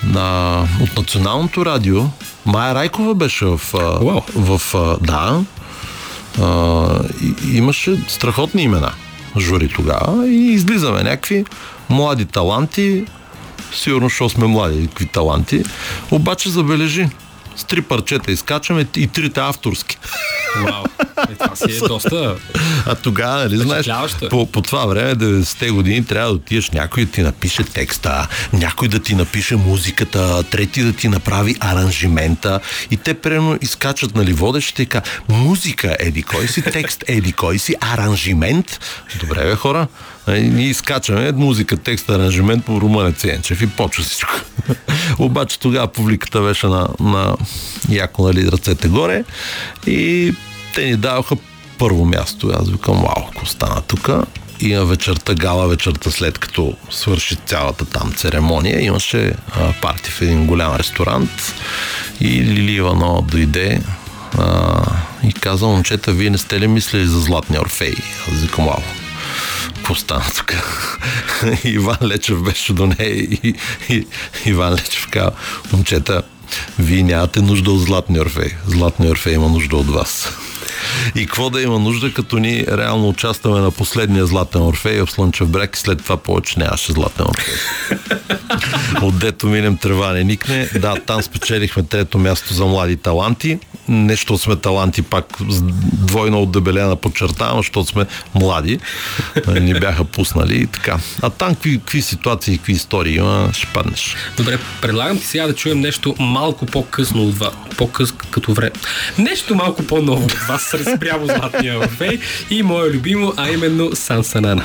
на, от Националното радио. Майя Райкова беше в... Wow. в да. А, и, имаше страхотни имена жури тогава и излизаме някакви млади таланти, сигурно, защото сме млади, какви таланти, обаче забележи, с три парчета изкачаме и трите авторски. Вау, е, това си е доста. А тогава, нали знаеш, по, по това време, 90-те години, трябва да отидеш някой да ти напише текста, някой да ти напише музиката, трети да ти направи аранжимента и те примерно изкачат, нали, водещите и музика, еди кой си, текст, еди кой си, аранжимент. Добре, бе, хора. И ние изкачаме музика, текст, аранжимент по Румънец Ценчев и почва всичко. Обаче тогава публиката беше на, на яко нали, ръцете горе и те ни даваха първо място. Аз викам, вау, ако стана тук. И на вечерта, гала вечерта, след като свърши цялата там церемония, имаше а, парти в един голям ресторант и Лили Иванова дойде а, и каза, момчета, вие не сте ли мислили за Златния Орфей? Аз викам, вау, какво стана тук? [LAUGHS] Иван Лечев беше до нея и, и Иван Лечев каза, момчета, вие нямате нужда от Златния Орфей. Златния Орфей има нужда от вас. И какво да има нужда, като ни реално участваме на последния Златен Орфей в Слънчев бряг и след това повече нямаше Златен Орфей. Отдето минем трева не никне. Да, там спечелихме трето място за млади таланти. Нещо сме таланти пак двойно отдебелена подчертавам, защото сме млади. Ни бяха пуснали и така. А там какви, какви ситуации, какви истории има, ще паднеш. Добре, предлагам ти сега да чуем нещо малко по-късно от вас. По-късно като време. Нещо малко по-ново от вас спрямо Златния Орфей и мое любимо, а именно Сан Санана.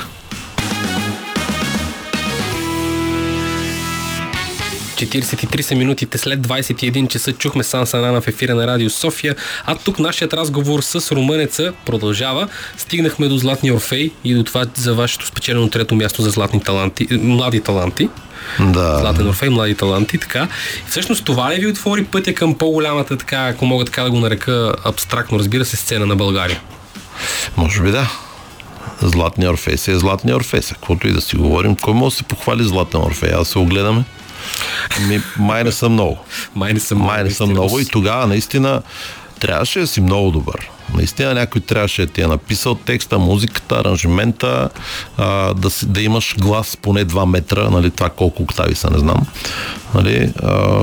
43 са минутите след 21 часа чухме Сан Санана в ефира на Радио София, а тук нашият разговор с румънеца продължава. Стигнахме до Златния Орфей и до това за вашето спечелено трето място за златни таланти, млади таланти. Да. Златен Орфей, млади таланти, така. И всъщност това ли ви отвори пътя към по-голямата, така, ако мога така да го нарека абстрактно, разбира се, сцена на България? Може би да. Златния Орфей си е Златния Орфей. Каквото и да си говорим, кой може да се похвали Златен Орфей? Аз се огледаме. Ми, май не съм много. Май не съм, май не съм много. И тогава наистина трябваше да си много добър. Наистина някой трябваше да ти е написал текста, музиката, аранжимента, а, да, си, да имаш глас поне 2 метра, нали, това колко октави са, не знам. Нали, а,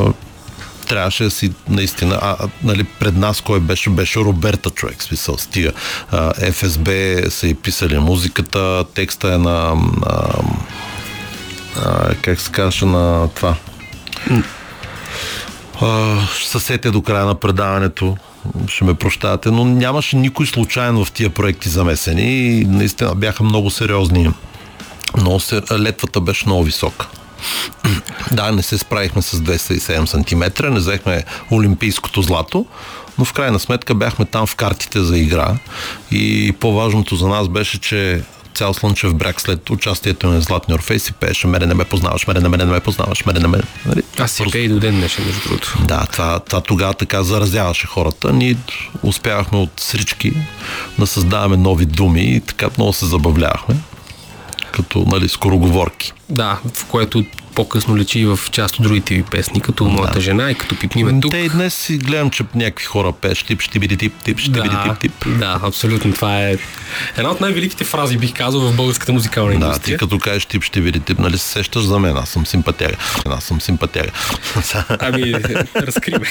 трябваше да си наистина, а, нали, пред нас кой беше, беше Роберта човек, смисъл, стига. А, ФСБ са и писали музиката, текста е на а, а, как се казваше на това. А, съсете до края на предаването ще ме прощавате, но нямаше никой случайен в тия проекти замесени и наистина бяха много сериозни. Но летвата беше много висока. [CLEARS THROAT] Да, не се справихме с 207 см, не взехме олимпийското злато, но в крайна сметка бяхме там в картите за игра и по-важното за нас беше, че цял слънчев бряг след участието на Златни Орфей си пееше Мене не ме познаваш, мене не ме, не ме познаваш, мене не ме. Нали? Аз си пее и до ден днешен, между другото. Да, това, това тогава така заразяваше хората. Ние успявахме от срички да създаваме нови думи и така много се забавлявахме като нали, скороговорки. Да, в което по-късно лечи и в част от другите ви песни, като Моята да. жена и като Пипниме тук. Те и днес гледам, че някакви хора пееш тип, ще биде тип, тип, ще да, биде тип, тип. Да, абсолютно. Това е една от най-великите фрази, бих казал, в българската музикална индустрия. Да, ти като кажеш тип, ще биде тип, нали се сещаш за мен, аз съм симпатяга. Аз съм симпатяга. Ами, разкриме.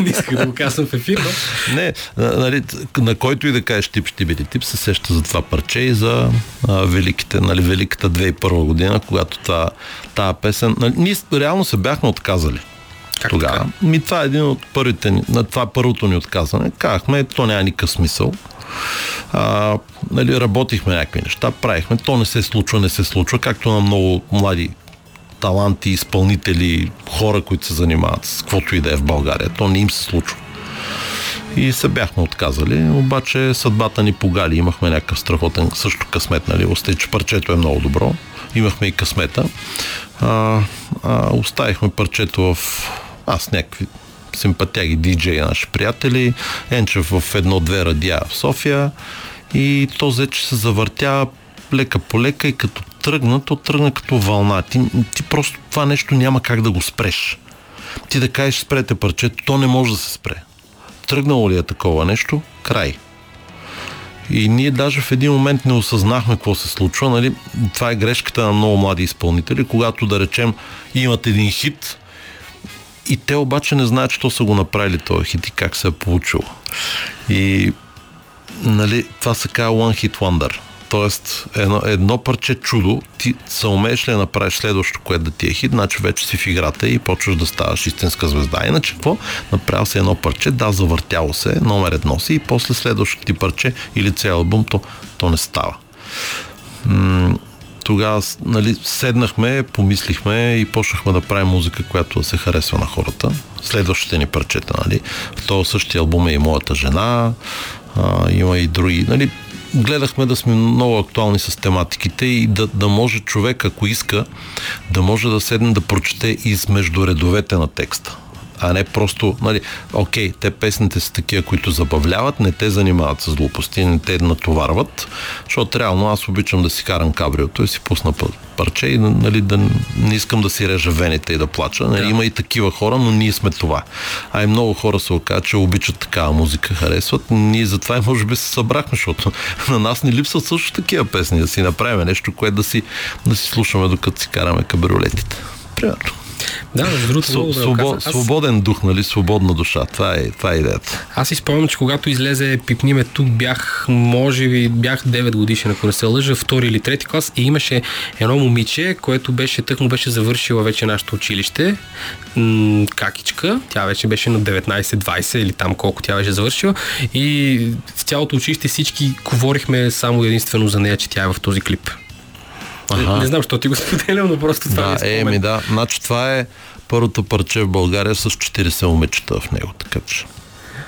Не исках да го казвам в ефир, но... Не, нали, на който и да кажеш тип, ще биде тип, се сеща за това парче и за а, великите, нали, великата 2001 година, когато това, тази песен. Нали, ние реално се бяхме отказали. Как тогава. така? Ми, това е един от първите ни, на това е първото ни отказване. Казахме, то няма никакъв смисъл. А, нали, работихме някакви неща, правихме. То не се случва, не се случва, както на много млади таланти, изпълнители, хора, които се занимават с каквото и да е в България. То не им се случва. И се бяхме отказали, обаче съдбата ни погали. Имахме някакъв страхотен също късмет, нали? Остай, че парчето е много добро. Имахме и късмета. А, а, оставихме парчето в аз някакви симпатяги диджеи наши приятели, Енчев в едно-две радия в София и то взе, че се завъртя лека по лека и като тръгна, то тръгна като вълна. Ти, ти просто това нещо няма как да го спреш. Ти да кажеш спрете парчето, то не може да се спре. Тръгнало ли е такова нещо? Край. И ние даже в един момент не осъзнахме какво се случва. Нали? Това е грешката на много млади изпълнители, когато да речем имат един хит и те обаче не знаят, що са го направили този хит и как се е получило. И нали, това се казва One Hit Wonder. Тоест, едно, едно парче чудо, ти се умееш ли да направиш следващото, което да ти е хит, значи вече си в играта и почваш да ставаш истинска звезда. Иначе какво? Направил се едно парче, да, завъртяло се, номер едно си и после следващото ти парче или цял албум, то, то не става. М- тогава нали, седнахме, помислихме и почнахме да правим музика, която се харесва на хората. Следващите ни парчета, нали. В този същия албум е и моята жена, а, има и други. Нали, гледахме да сме много актуални с тематиките и да, да може човек, ако иска, да може да седне да прочете измежду редовете на текста а не просто, нали, окей, те песните са такива, които забавляват, не те занимават с глупости, не те натоварват, защото реално аз обичам да си карам кабриото и си пусна парче и нали, да не искам да си режа вените и да плача. Нали, да. Има и такива хора, но ние сме това. А и много хора се оказа, че обичат такава музика, харесват. Ние затова и може би се събрахме, защото [LAUGHS] на нас ни липсват също такива песни, да си направим нещо, което да си, да си слушаме докато си караме кабриолетите. Примерно. Да, между другото, Су, свобод, аз... Свободен дух, нали? Свободна душа. Това е, това е идеята. Аз си спомням, че когато излезе Пипниме тук, бях, може би, бях 9 годишен, ако не се лъжа, втори или трети клас и имаше едно момиче, което беше, тък му беше завършила вече нашето училище, м- какичка, тя вече беше на 19-20 или там колко тя беше завършила и в цялото училище всички говорихме само единствено за нея, че тя е в този клип. Ага. Не, не знам, що ти го [LAUGHS] споделям, но просто това да, е Еми да, значи това е първото парче в България с 40 момичета в него, така че.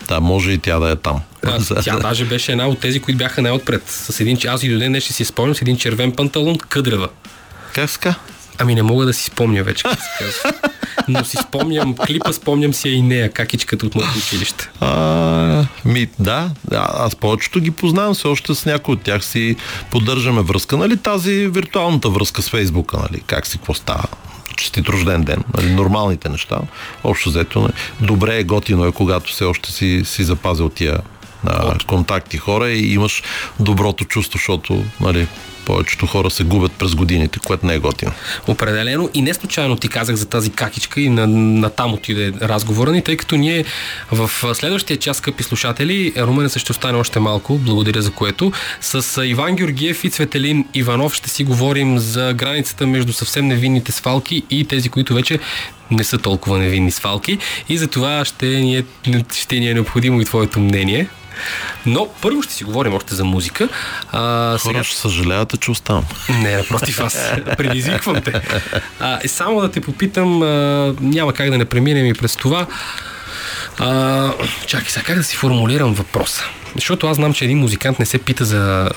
Да, може и тя да е там. А, [LAUGHS] тя даже беше една от тези, които бяха най-отпред. С един, аз и до ден ще си спомням с един червен панталон, къдрева. Как ска? Ами не мога да си спомня вече, как се казва. Но си спомням клипа, спомням си и нея, какичката от моето училище. А, ми, да, аз повечето ги познавам, все още с някои от тях си поддържаме връзка, нали, тази виртуалната връзка с Фейсбука, нали, как си, какво става честит рожден ден, нали, нормалните неща. Общо взето, нали, добре е, готино е, когато все още си, си запазил тия а, контакти хора и имаш доброто чувство, защото нали, повечето хора се губят през годините, което не е готино. Определено и не случайно ти казах за тази какичка и на, на там отиде разговора ни, тъй като ние в следващия час, скъпи слушатели, Румен ще остане още малко, благодаря за което. С Иван Георгиев и Цветелин Иванов ще си говорим за границата между съвсем невинните свалки и тези, които вече не са толкова невинни свалки и за това ще ни е, ще ни е необходимо и твоето мнение. Но първо ще си говорим още за музика. А, Хора сега... ще съжалявате, че оставам. Не, напротив, аз предизвиквам те. А, само да те попитам, а, няма как да не преминем и през това. А, чакай сега, как да си формулирам въпроса? Защото аз знам, че един музикант не се пита за...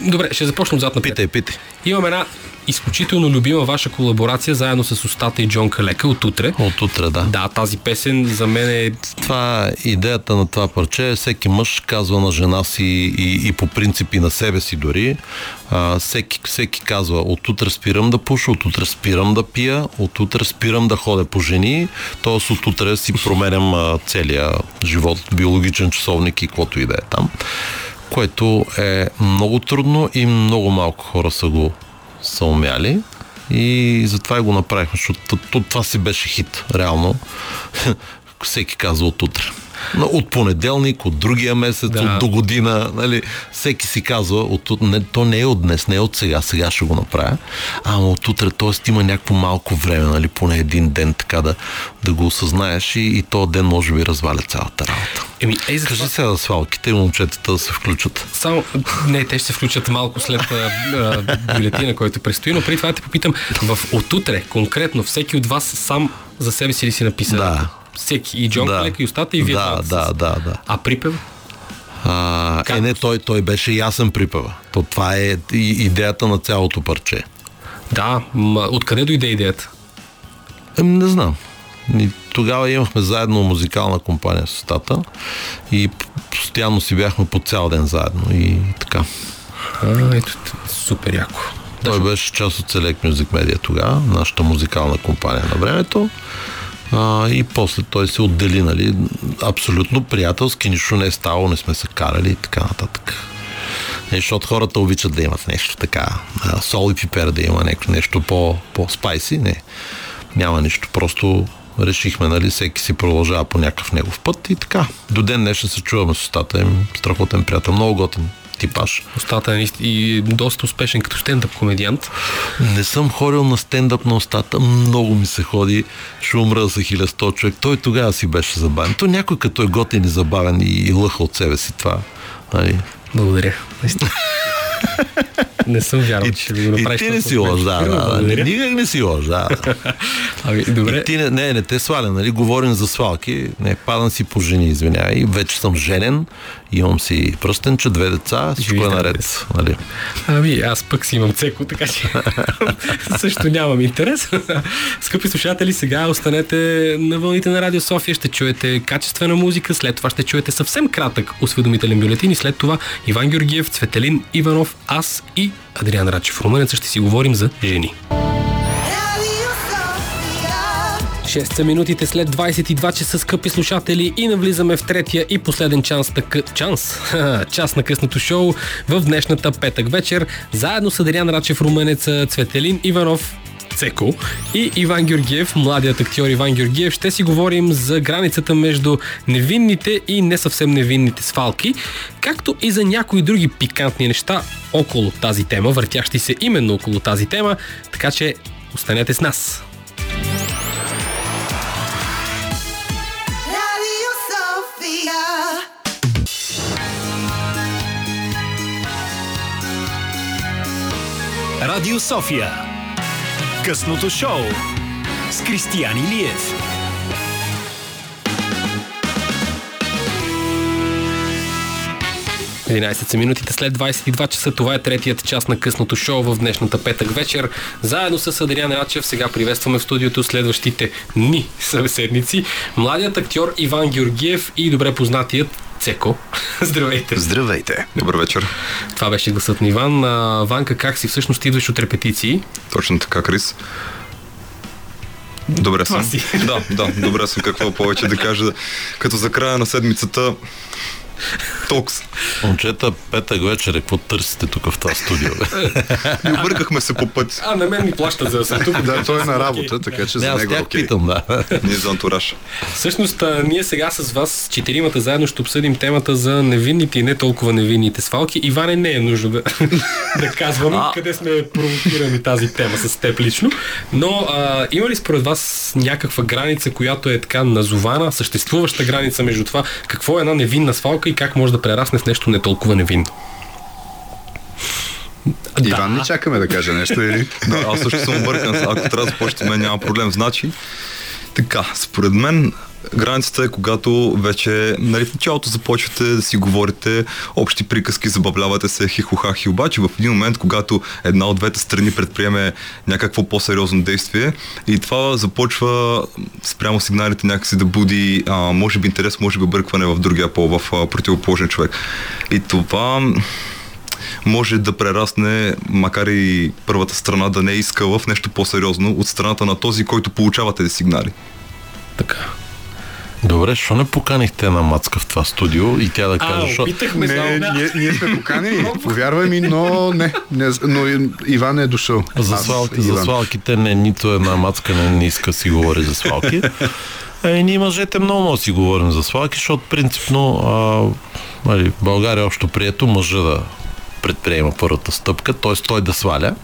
Добре, ще започнем отзад напред. Питай, питай. Имам една изключително любима ваша колаборация заедно с Остата и Джон Калека от утре. От утре, да. Да, тази песен за мен е... Това е идеята на това парче. Всеки мъж казва на жена си и, и по принципи на себе си дори. А, всеки, всеки казва от утре спирам да пуша, от утре спирам да пия, от утре спирам да ходя по жени, т.е. от утре си променям а, целия живот, биологичен часовник и каквото и да е там което е много трудно и много малко хора са го са умяли. И затова и го направихме, защото това си беше хит, реално. [LAUGHS] Всеки казва от утре от понеделник, от другия месец, да. от до година. Нали, всеки си казва, от, не, то не е от днес, не е от сега, сега ще го направя, ама от утре, т.е. има някакво малко време, нали, поне един ден така да, да го осъзнаеш и, и то ден може би разваля цялата работа. Еми, ей, за Кажи сега за свалките и момчетата да се включат. Само, не, те ще се включат малко след бюлетина, който предстои, но преди това да те попитам, в отутре, конкретно, всеки от вас сам за себе си ли си написал? Да всеки. И Джон да. Клек, и устата, и вие. Да, да, да, да. А припев? А, е, не, той, той беше ясен припева. То, това е идеята на цялото парче. Да, м- откъде дойде идеята? Ем, не знам. И тогава имахме заедно музикална компания с устата и постоянно си бяхме по цял ден заедно и така. А, ето, супер яко. Той беше част от Select Music Media тогава, нашата музикална компания на времето. А, и после той се отдели, нали, абсолютно приятелски, нищо не е ставало, не сме се карали и така нататък. Не, защото хората обичат да имат нещо така, сол и пипер да има нещо, нещо по, по-спайси, не. Няма нищо, просто решихме, нали, всеки си продължава по някакъв негов път и така. До ден днешен се чуваме с устата им, страхотен приятел, много готин типаж. Остата е и доста успешен като стендъп комедиант. Не съм ходил на стендъп на остата, много ми се ходи, ще умра за хиляда сто човек. Той тогава си беше забавен. То някой като е готин и забавен и, и лъха от себе си това. Нали? Благодаря. Не съм вярвал, че ви го И направиш. ти не си лош, да, да. Никак не си да. Ами, добре. И ти не, не, не те сваля, нали? Говорим за свалки. Не, падам си по жени, извинявай. Вече съм женен, имам си пръстенче, две деца, всичко е наред. Нали? Ами, аз пък си имам цеко, така че [LAUGHS] също нямам интерес. Скъпи слушатели, сега останете на вълните на Радио София, ще чуете качествена музика, след това ще чуете съвсем кратък осведомителен бюлетин и след това Иван Георгиев, Цветелин Иванов, аз и Адриан Рачев. Румънеца ще си говорим за жени. Radio Sofia. 6 са минутите след 22 часа, скъпи слушатели, и навлизаме в третия и последен час, так... чанс, час на късното шоу в днешната петък вечер, заедно с Адриан Рачев, Руменеца, Цветелин Иванов, Цеко и Иван Георгиев, младият актьор Иван Георгиев, ще си говорим за границата между невинните и не съвсем невинните свалки, както и за някои други пикантни неща около тази тема, въртящи се именно около тази тема, така че останете с нас. Радио София. Късното шоу с Кристиян Илиев. – 11 са минутите след 22 часа. Това е третият час на късното шоу в днешната петък вечер. Заедно с Адриан Рачев сега приветстваме в студиото следващите ни събеседници. Младият актьор Иван Георгиев и добре познатият Цеко. [LAUGHS] Здравейте! Здравейте! Добър вечер. Това беше гласът на Иван. А, Ванка, как си? Всъщност идваш от репетиции. Точно така, Крис. Добре Това съм. си. [LAUGHS] Да, да, добре съм. Какво повече да кажа. Като за края на седмицата Токс. Момчета, петък вечер, какво търсите тук в това студио? И объркахме се по път. А, на мен ми плащат за да съм тук. Да, той е на работа, така че Не, за него е окей. питам, да. Ние за антураж. Всъщност, а, ние сега с вас, четиримата заедно, ще обсъдим темата за невинните и не толкова невинните свалки. Иване, не е нужно да, [LAUGHS] да казваме къде сме провокирани тази тема с теб лично. Но а, има ли според вас някаква граница, която е така назована, съществуваща граница между това, какво е една невинна свалка и как може да прерасне в нещо не толкова невинно? Иван, не чакаме да каже нещо или... [LAUGHS] Да, аз също съм объркан. Ако трябва да започнем, няма проблем. Значи, така, според мен границата е когато вече нали, в началото започвате да си говорите общи приказки, забавлявате се, хихохахи, обаче в един момент, когато една от двете страни предприеме някакво по-сериозно действие и това започва спрямо сигналите някакси да буди, а, може би интерес, може би объркване в другия пол, в а, противоположен човек. И това може да прерасне, макар и първата страна да не е искала в нещо по-сериозно от страната на този, който получава тези сигнали. Така. Добре, защо не поканихте една мацка в това студио и тя да каже, защото... опитахме Не, само. ние, ние сме поканени, [LAUGHS] повярвай ми, но не, не но Иван е дошъл. За, свалки, за свалките не, нито една мацка не, не иска да си говори за свалки. А [LAUGHS] и ние мъжете много много си говорим за свалки, защото принципно а, нали, България е общо прието мъжа да предприема първата стъпка, т.е. той да сваля.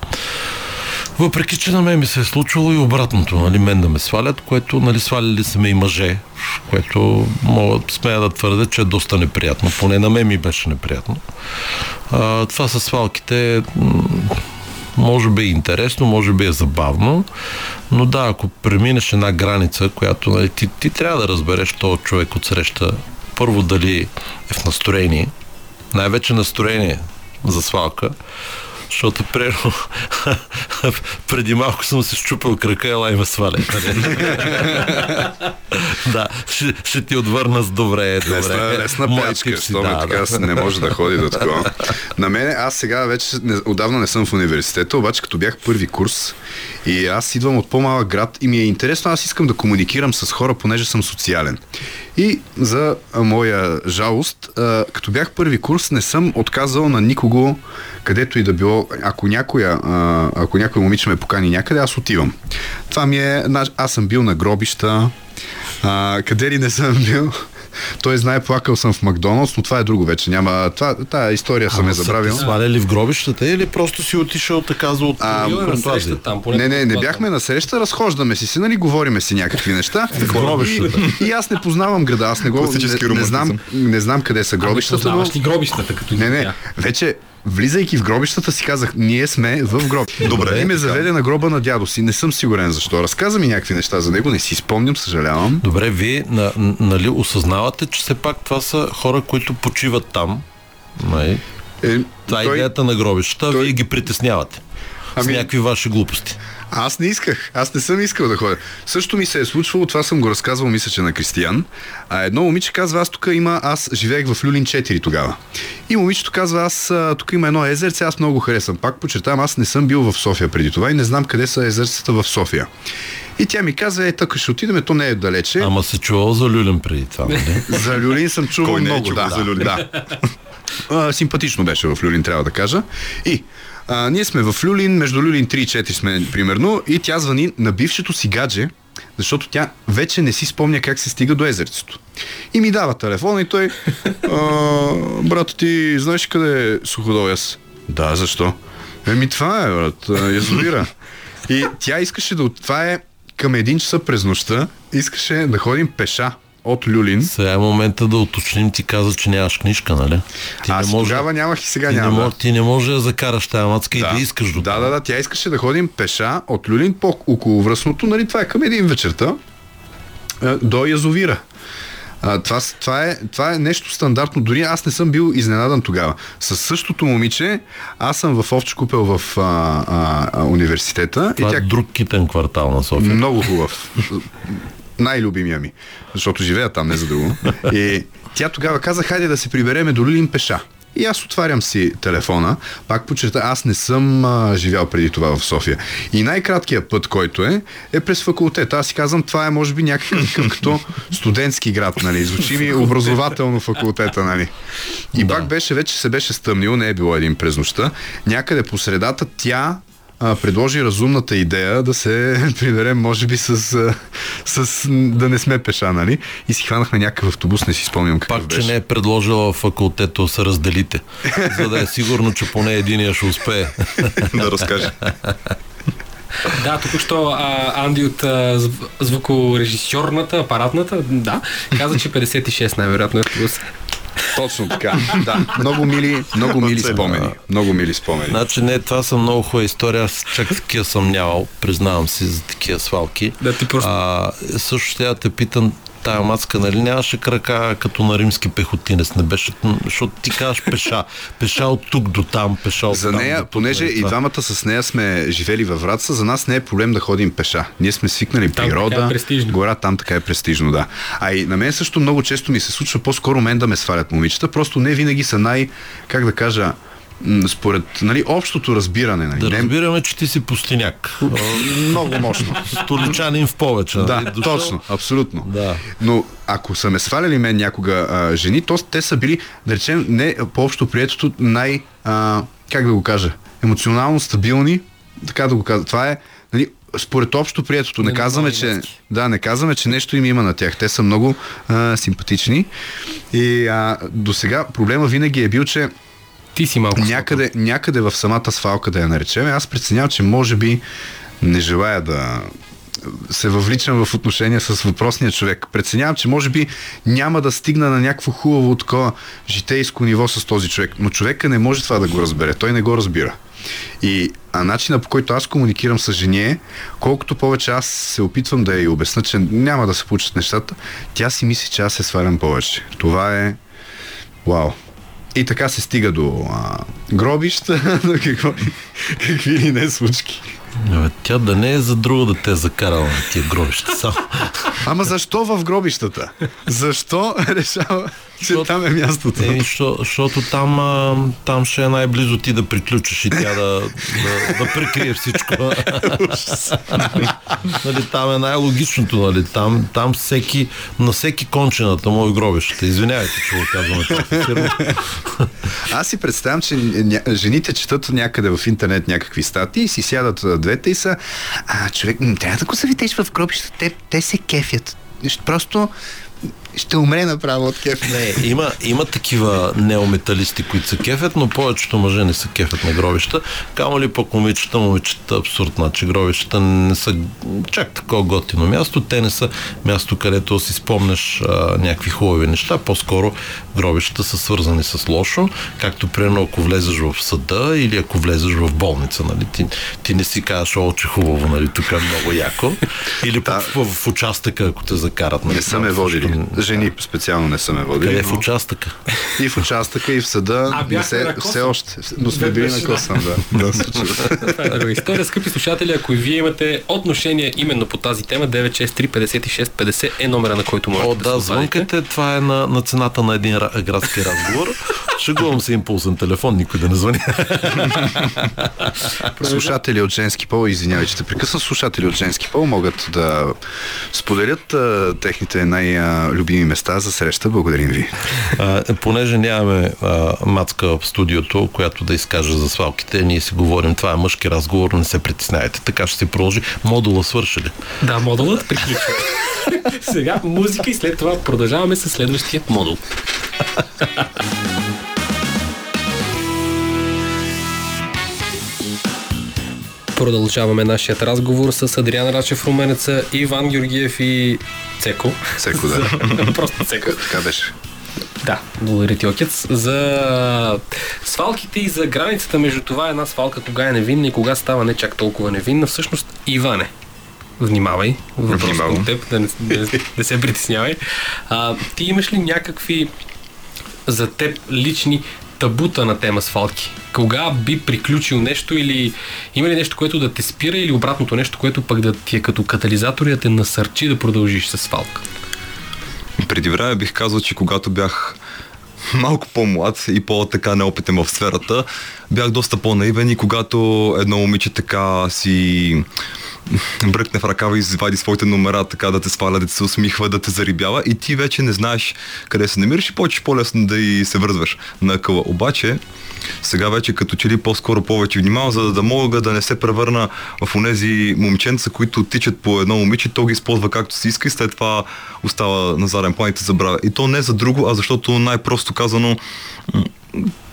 Въпреки, че на мен ми се е случвало и обратното, нали, мен да ме свалят, което, нали, сваляли са ме и мъже, което мога, смея да твърдя, че е доста неприятно, поне на мен ми беше неприятно. А, това с свалките може би е интересно, може би е забавно, но да, ако преминеш една граница, която нали, ти, ти трябва да разбереш този човек от среща, първо дали е в настроение, най-вече настроение за свалка, защото примерно [LAUGHS] преди малко съм се щупил крака, ела и ме сваля. да, ще, ще ти отвърна с добре, добре. Лесна, лесна си, що да, така да. не може да ходи до такова. [LAUGHS] На мен, аз сега вече не, отдавна не съм в университета, обаче като бях първи курс и аз идвам от по-малък град и ми е интересно, аз искам да комуникирам с хора, понеже съм социален. И за моя жалост, като бях първи курс, не съм отказал на никого, където и да било, ако някоя, ако някой момиче ме покани някъде, аз отивам. Това ми е, аз съм бил на гробища, къде ли не съм бил. Той знае, плакал съм в Макдоналдс, но това е друго вече. Няма. Това, тая история съм е забравил. Са те сваляли в гробищата или просто си отишъл така за от А, е среща там, поне Не, не, не това бяхме на среща, разхождаме си се, нали, говориме си някакви неща. [LAUGHS] гробищата. И, и аз не познавам града, аз не го не, не, знам, не знам къде са Ами гробищата, но... познаваш ли гробищата като Не, не, вече влизайки в гробищата си казах, ние сме в гроб. Добре, И ме заведе на гроба на дядо си. Не съм сигурен защо. Разказа ми някакви неща за него, не си спомням, съжалявам. Добре, вие на, нали осъзнавате, че все пак това са хора, които почиват там. Нали? Е, Това е той- идеята на гробищата, той- вие ги притеснявате. С Ами- някакви ваши глупости. Аз не исках. Аз не съм искал да ходя. Също ми се е случвало, това съм го разказвал, мисля, че на Кристиян. А едно момиче казва, аз тук има, аз живеех в Люлин 4 тогава. И момичето казва, аз тук има едно езерце, аз много го харесвам. Пак подчертавам, аз не съм бил в София преди това и не знам къде са езерцата в София. И тя ми казва, е, така ще отидем, то не е далече. Ама се чувал за Люлин преди това, нали? [LAUGHS] За Люлин съм чувал Кой не е много, чувал да. за Люлин? да. [LAUGHS] Симпатично беше в Люлин, трябва да кажа. И а, ние сме в Люлин, между Люлин 3 и 4 сме примерно, и тя звъни на бившето си гадже, защото тя вече не си спомня как се стига до езерцето. И ми дава телефона и той, брат, ти знаеш къде е Суходол аз? Да, защо? Еми това е, брат, язовира. И тя искаше да... Това е към един часа през нощта, искаше да ходим пеша от Люлин. Сега е момента да уточним, ти каза, че нямаш книжка, нали? Ти Аз тогава нямах и сега ти, не ти не можеш да закараш тази мацка и да искаш до да, да, да, тя искаше да ходим пеша от Люлин по около връзното, нали, това е към един вечерта, е, до язовира. А, това, това, е, това е нещо стандартно. Дори аз не съм бил изненадан тогава. С същото момиче, аз съм в Овче купел в а, а, а, университета. Това и тя е друг китен квартал на София. много хубав. Най-любимия ми. Защото живея там, не за друго. И тя тогава каза, хайде да се прибереме до Лилин пеша. И аз отварям си телефона, пак почерта, аз не съм а, живял преди това в София. И най-краткият път, който е, е през факултет. Аз си казвам, това е може би някакъв като студентски град, нали? Звучи ми образователно факултета, нали? И пак беше, вече се беше стъмнил, не е било един през нощта. Някъде по средата тя а, предложи разумната идея да се [LAUGHS] приберем, може би, с, с да не сме пеша, нали? И си хванахме някакъв автобус, не си спомням какъв Пак, че беше. не е предложила факултета да се разделите, за да е сигурно, че поне единия ще успее. [LAUGHS] да разкаже. Да, тук що а, Анди от а, зв- звукорежисьорната, апаратната, да, каза, че 56 най-вероятно е плюс. Точно така. да. Много мили, много мили спомени. Много мили спомени. Значи не, това са много хубава история. Аз чак такива съм нямал, признавам си за такива свалки. Да, ти просто- А, също ще я те питам, тая мацка, нали нямаше крака като на римски пехотинец, не беше, защото ти казваш пеша. Пеша от тук до там, пеша от За там нея, тук, понеже нали, и двамата с нея сме живели във Враца, за нас не е проблем да ходим пеша. Ние сме свикнали Там природа, така е гора, там така е престижно, да. А и на мен също много често ми се случва по-скоро мен да ме свалят момичета, просто не винаги са най, как да кажа, според нали, общото разбиране. Нали? Да не, разбираме, че ти си пустиняк. много мощно. [LAUGHS] Столичанин в повече. нали? Да, Дошъл- точно, абсолютно. Да. Но ако са ме сваляли мен някога а, жени, то те са били, да речем, не по-общо приетото най, а, как да го кажа, емоционално стабилни, така да го кажа. Това е, нали, според общо приетото. Не Не казваме, че, да, не казваме, че нещо им има на тях. Те са много а, симпатични. И а, до сега проблема винаги е бил, че Ти си малко. някъде, някъде в самата свалка да я наречем, аз преценявам, че може би не желая да се въвличам в отношения с въпросния човек. Преценявам, че може би няма да стигна на някакво хубаво такова житейско ниво с този човек. Но човека не може това да го разбере. Той не го разбира. И а начина по който аз комуникирам с жени е, колкото повече аз се опитвам да я обясна, че няма да се получат нещата, тя си мисли, че аз се свалям повече. Това е Вау. И така се стига до а, гробища, [LAUGHS] до какво, какви ли не случки. Абе, Тя да не е за друго да те е закарала на тия гробища. Само. Ама защо в гробищата? Защо [LAUGHS] решава, че там е мястото? Що- защото там, а, там ще е най-близо ти да приключиш и тя да, да, да прикрие всичко. нали, там е най-логичното. Нали, там, там всеки, на всеки кончената му е гробищата. Извинявайте, че го казваме фирма. Аз си представям, че жените четат някъде в интернет някакви статии си сядат двете и са а, човек, трябва да го заведеш в гробищата, те, те се кефят. Просто ще умре направо от кеф. Не, има, има такива неометалисти, които са кефят, но повечето мъже не са кефят на гробища. Камо ли пък момичета, момичета абсурд, значи гробищата не са чак такова готино място. Те не са място, където си спомняш а, някакви хубави неща. По-скоро гробищата са свързани с лошо, както примерно ако влезеш в съда или ако влезеш в болница. Нали? Ти, ти не си кажеш, о, че хубаво, нали? тук е много яко. Или пък в, в, участъка, ако те закарат. Нали? Не са ме водили. Жени специално не са ме водили. Къде е в участъка? И в участъка, и в съда. А, не се, все още. Но сме били на косъм, да. [LAUGHS] Това е друга история. Скъпи слушатели, ако и вие имате отношение именно по тази тема, 963 56 50 е номера, на който можете О, да, да, звънкате, това е на, на цената на един ра- градски разговор. [LAUGHS] Шегувам се импулсен телефон, никой да не звъни. [LAUGHS] Слушатели от женски пол, извинявай, че те прекъсна, слушатели от женски пол могат да споделят а, техните най-любими места за среща. Благодарим ви. А, понеже нямаме а, мацка в студиото, която да изкаже за свалките, ние си говорим, това е мъжки разговор, не се притесняйте. Така ще се продължи. Модула свърши ли? Да, модулът приключва. [LAUGHS] Сега музика и след това продължаваме с следващия модул. [LAUGHS] Продължаваме нашият разговор с Адриан Рачев Руменеца, Иван Георгиев и Цеко. Цеко, да. [LAUGHS] Просто Цеко. Така беше. Да, благодаря ти, Окец. За свалките и за границата между това една свалка кога е невинна и кога става не чак толкова невинна. Всъщност, Иване, внимавай, въпрос Внимавам. към теб, да не, не, не се притеснявай. А, ти имаш ли някакви за теб лични табута на тема свалки? Кога би приключил нещо или има ли нещо, което да те спира или обратното нещо, което пък да ти е като катализатор и да те насърчи да продължиш с свалка? Преди време бих казал, че когато бях малко по-млад и по-така неопитен в сферата, бях доста по-наивен и когато едно момиче така си бръкне в ръкава и извади своите номера, така да те сваля, да те се усмихва, да те зарибява и ти вече не знаеш къде се намираш и почваш по-лесно да и се връзваш на къла. Обаче, сега вече като че ли по-скоро повече внимавам, за да мога да не се превърна в онези момченца, които тичат по едно момиче, то ги използва както си иска и след това остава на заден план и те забравя. И то не за друго, а защото най-просто казано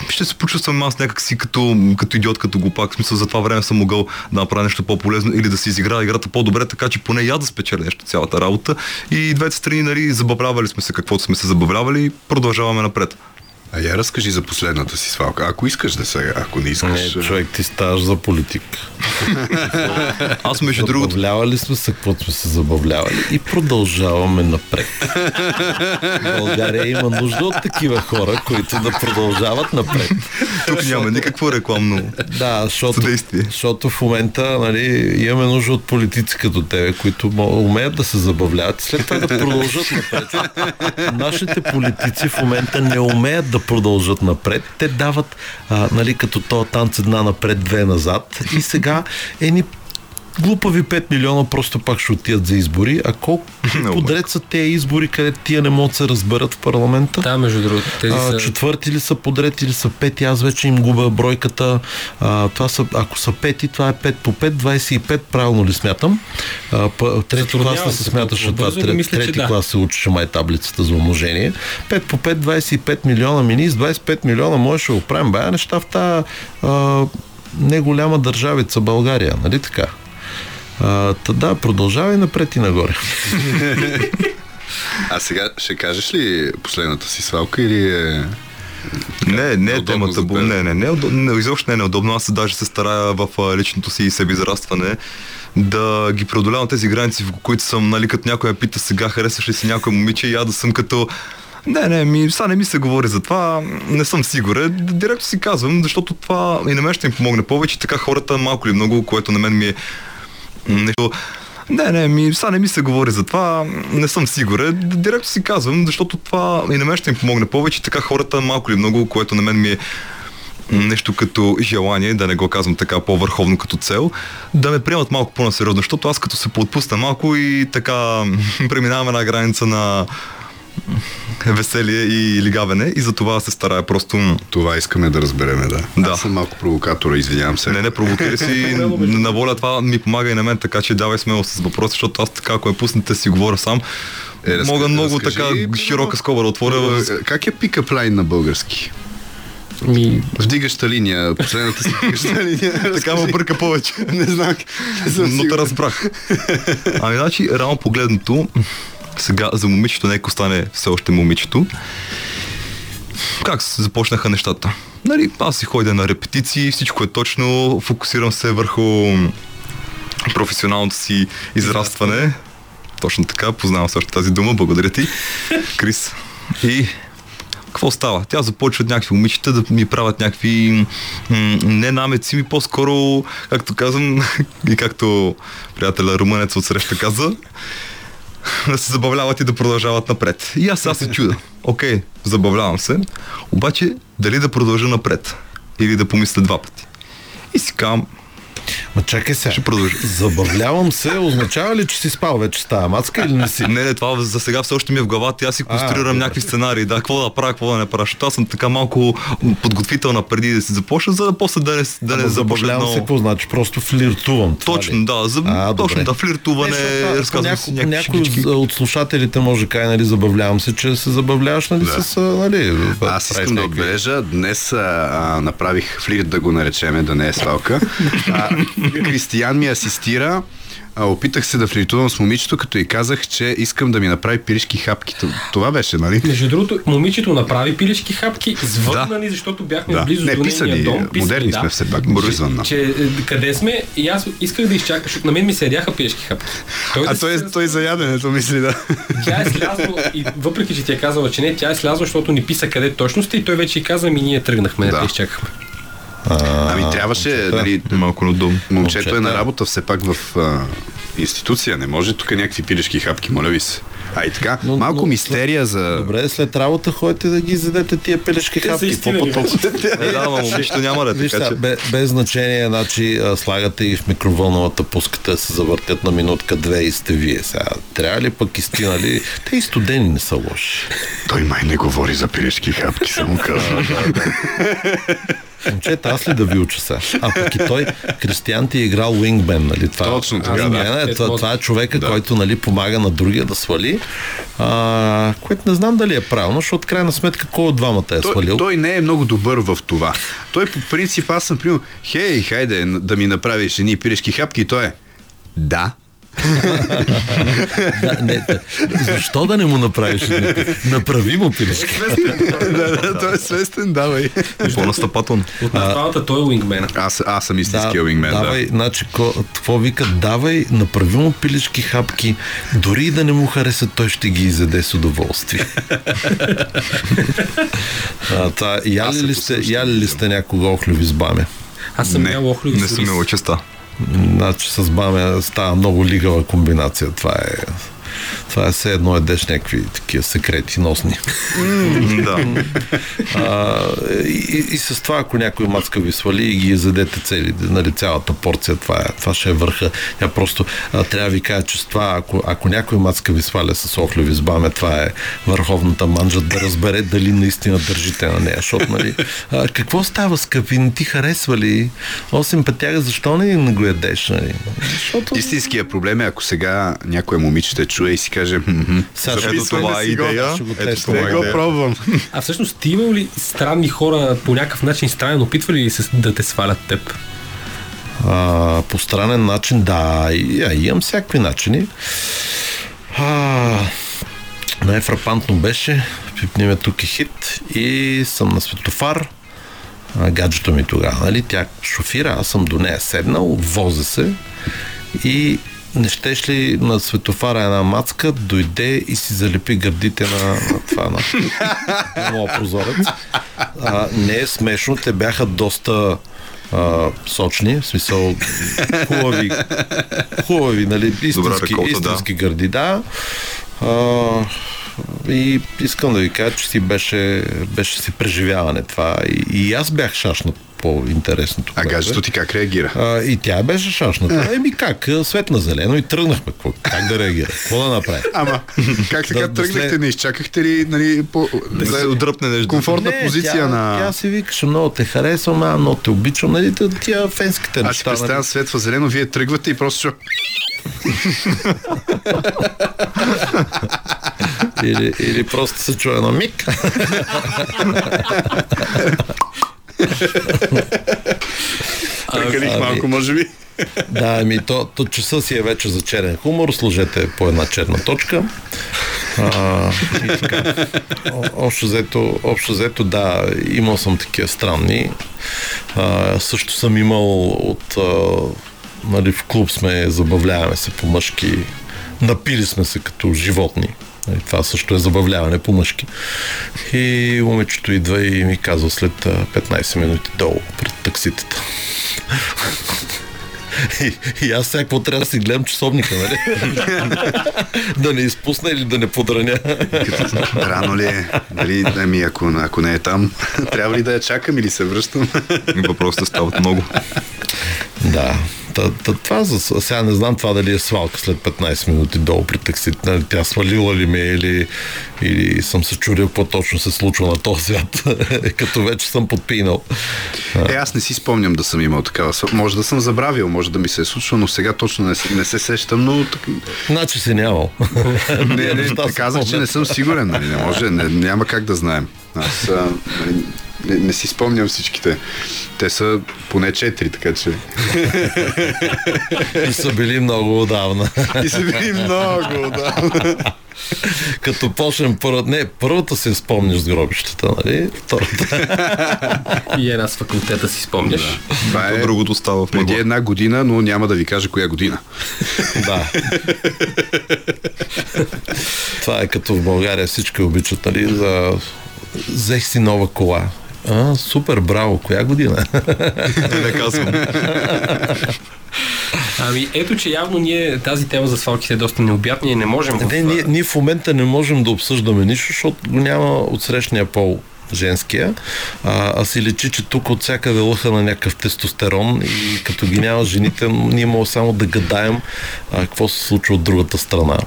ще се почувствам аз някак си като, като идиот, като глупак. В смисъл, за това време съм могъл да направя нещо по-полезно или да си изиграя играта по-добре, така че поне я да спечеля нещо цялата работа. И двете страни, нали, забавлявали сме се каквото сме се забавлявали и продължаваме напред. А я разкажи за последната си свалка. Ако искаш да се, ако не искаш. Не, човек, ти ставаш за политик. [LAUGHS] Аз между другото, Забавлявали сме се, каквото сме се забавлявали и продължаваме напред. [LAUGHS] България има нужда от такива хора, които да продължават напред. тук няма никакво рекламно. Да, защото, защото в момента нали, имаме нужда от политици като тебе, които умеят да се забавляват и след това да продължат напред. [LAUGHS] Нашите политици в момента не умеят да продължат напред. Те дават, а, нали, като то танц една напред, две назад и сега едни глупави 5 милиона просто пак ще отидат за избори. А колко [LAUGHS] Много подред са тези избори, където тия не могат да се разберат в парламента? Да, между другото. Тези А, са... четвърти ли са подред или са пети, аз вече им губя бройката. А, това са, ако са пети, това е 5 по 5, 25, правилно ли смятам? А, трети Затруднява клас не се смяташе това, трети, мисля, че трети да. клас се учеше май таблицата за умножение. 5 по 5, 25 милиона мини, с 25 милиона можеше да оправим бая неща в тази а, неголяма държавица България, нали така? А, та да, продължавай напред и нагоре. [LAUGHS] А сега ще кажеш ли последната си свалка или е... Не, не е темата. Не, не, не, е не, изобщо не е неудобно. Аз даже се старая в личното си себеизрастване да ги преодолявам тези граници, в които съм, нали, като някой ме пита сега, харесваш ли си някой момиче и аз да съм като не, не, ми, сега не ми се говори за това, не съм сигурен. Директно си казвам, защото това и на мен ще им помогне повече, така хората малко или много, което на мен ми е нещо... Не, не, ми, сега не ми се говори за това, не съм сигурен. Директно си казвам, защото това и на мен ще им помогне повече, така хората малко или много, което на мен ми е нещо като желание, да не го казвам така по-върховно като цел, да ме приемат малко по-насериозно, защото аз като се поотпусна малко и така [LAUGHS] преминавам една граница на веселие и лигавене и за това се старая просто... Това искаме да разбереме, да. Да. Аз съм малко провокатора, извинявам се. Не, не провокирай си, [LAUGHS] на воля това ми помага и на мен, така че давай смело с въпроси, защото аз така, ако ме пуснете си говоря сам, Е, разка- мога много разкажи, така примерно, широка скоба да отворя. Е, Как е пикап лайн на български? Ми, Вдигаща линия, последната си вдигаща [LAUGHS] линия. Така ме бърка повече. [LAUGHS] Не знам. Но те разбрах. Ами, значи, реално погледнато, сега за момичето, нека остане все още момичето. Как започнаха нещата? Нали, аз си ходя на репетиции, всичко е точно, фокусирам се върху професионалното си израстване. Точно така, познавам също тази дума, благодаря ти, Крис. И какво става? Тя започва някакви момичета да ми правят някакви м- не намеци, ми по-скоро, както казвам, [LAUGHS] и както приятеля румънец от среща каза, [LAUGHS] да се забавляват и да продължават напред. И аз сега се чуда. Окей, забавлявам се, обаче дали да продължа напред или да помисля два пъти. И си казвам, Ма чакай сега. Ще продължи. Забавлявам се, означава ли, че си спал вече с тази мацка или не си? Не, не, това за сега все още ми е в главата и аз си конструирам добре. някакви сценарии. Да, какво да правя, какво да не правя. Защото аз съм така малко подготвителна преди да си започна, за да после да не, да не Ама започна забавлявам се, много. какво значи? Просто флиртувам. това ли? Точно, да, за, А, точно, добре. да, флиртуване, Не, разказвам си някакви някой от, слушателите може да каже, нали, забавлявам се, че се забавляваш, нали, Да. с, а, нали, Аз искам да отбележа, днес а, а, направих флирт да го наречеме, да не е свалка. [LAUGHS] А, Кристиян ми асистира. А, опитах се да флиртувам с момичето, като и казах, че искам да ми направи пиришки хапки. Това беше, нали? между другото, момичето направи пилешки хапки, звънна Да. ни, защото бяхме Да. близо Не, до писани, нейния дом. модерни да. сме все пак, звънна. Че е, къде сме и аз исках да изчакам, защото на мен ми се ядяха пилешки хапки. Той да А си той, се- той за яденето мисли, да. Тя е слязла и въпреки, че ти е казала, че не, тя е слязла, защото ни писа къде точно сте и той вече и каза, ми ние тръгнахме, да, Да. да Ами трябваше, нали, Малко неудобно. момчето е на работа все пак в а, институция. Не може тук някакви пилешки хапки, моля ви се. А и така, Но- малко но- мистерия за... Добре, след работа ходите да ги изядете тия пелешки Те са хапки. истина, Какво ли, по-толкова? [LAUGHS] Е, да, ама момичето няма да е така, че... бе, без значение, значи слагате и в микровълновата пускате да се завъртят на минутка две и сте вие сега. Трябва ли пък истина ли? Те и студени не са лоши. Той май не говори за пилешки хапки, само казвам. Момчета, аз ли да ви уча сега? А пък и той, Кристиан ти е играл Wingman, нали? Това, Точно така, да. е, това, това е човека, който нали, помага на другия да свали, а, което не знам дали е правилно, защото крайна сметка кой от двамата е Той, свалил? той не е много добър в това. Той по принцип, аз съм примерно, хей, хайде да ми направиш едни пилешки хапки той е, да. Да, не, да. Защо да не му направиш? Направи му пилешки. да, да, той е свестен, давай. По-настъпателно. От нас двамата той е уингмена. Аз, аз съм истинския уингмен, да. давай, значи, какво вика, давай, направи му пилешки хапки, дори и да не му хареса, той ще ги изяде с удоволствие. [LAUGHS] а, та, яли, ли сте, яли ли сте някога охлюви с баме? Аз съм Не, ял охлюви Не с съм рис. имал честа. Значи с баме става много лигава комбинация. Това е, това е все едно едеш някакви такива секрети носни. Да. А, и, и, с това, ако някой мацка ви свали и ги ядете цели, нали, цялата порция, това, е, това ще е върха. Тя просто а, трябва да ви кажа, че с това, ако, ако някой мацка ви сваля с охлюви с баме, това е върховната манжа да разбере дали наистина държите на нея. Защото, нали, а, какво става, скъпи, не ти харесва ли? Осем пътяга, защо не, не го ядеш? Нали? Защото... Истинският проблем е, ако сега някоя момиче те чуе и си каже, «Мгм, Сега Ето това е идея. ще го Ето това е го идея. пробвам. А всъщност ти имал ли странни хора по някакъв начин странен опитвали ли се да те свалят теб? А, по странен начин, да, а, имам всякакви начини. А, най-фрапантно беше, пипниме тук е хит и съм на светофар, а, гаджето ми тогава, нали, тя шофира, аз съм до нея седнал, воза се и не щеш ли на светофара една мацка, дойде и си залепи гърдите на, на това, на, на моя прозорец. А, не е смешно, те бяха доста а, сочни, в смисъл хубави, хубави, нали, истински, реколта, да. истински гърди, да. А, и искам да ви кажа, че си беше, беше си преживяване това. И, и аз бях шашнат по-интересното. А което е. гаджето ти как реагира? А, и тя беше шашната. Еми как, светна зелено и тръгнахме. Как да реагира? Какво да направи? Ама, как така Да- да тръгнахте? след- Не изчакахте ли нали, по, Да се отдръпне нещо. комфортна позиция тя, на... Тя си викаше, много те харесвам, а, много те обичам, нали, тя- фенските Аз си неща. нали. представям светва зелено, вие тръгвате и просто. [LAUGHS] Или, или просто се чуе на миг. Прекалих ами- малко, може би. Да, ами то, то часа си е вече за черен хумор, сложете по една черна точка. А, и така. Общо взето, общо взето, да, имал съм такива странни. А, също съм имал от... А, нали, в клуб сме, забавляваме се по мъжки. Напили сме се като животни. Нали, Това също е забавляване по мъжки. И момичето идва и ми казва след а, 15 минути долу пред такситата. [LAUGHS] И, и аз сега какво трябва да си гледам часовника, нали? [LAUGHS] да не изпусна или да не подраня. [LAUGHS] Рано ли е? Дали, ами, ако, ако не е там, трябва ли да я чакам или се връщам? Въпросите стават много. да. Та, та, това сега не знам това дали е свалка след 15 минути долу при таксите. Нали, тя свалила ли ме или, или съм се чудил какво точно се случва на този свят, [LAUGHS] като вече съм подпинал. Е, аз не си спомням да съм имал такава. Може да съм забравил, може да ми се е случило, но сега точно не, се- не се сещам, но. Значи си нямал. [LAUGHS] не, не, се казах, че не съм сигурен. Нали? Не може, не, няма как да знаем. Аз а, нали, не, не си спомням всичките. Те са поне четири, така че. И са били много отдавна. И са били много, да. Като почнем първата... Не, първата се спомняш с гробищата, нали? Втората. И една с факултета си спомняш. Това То е другото става в преди една година, но няма да ви кажа коя година. Да. Това е като в България всички обичат, нали? За... Взех си нова кола. А, супер, браво. Коя година? [LAUGHS] Не казвам. Ами ето, че явно ние тази тема за свалките е доста необятна и не можем в... Не, ние, ние в момента не можем да обсъждаме нищо, защото го няма от срещния пол женския, а, а си лечи, че тук от всякъде лъха на някакъв тестостерон и като ги няма жените, ние можем само да гадаем а, какво се случва от другата страна.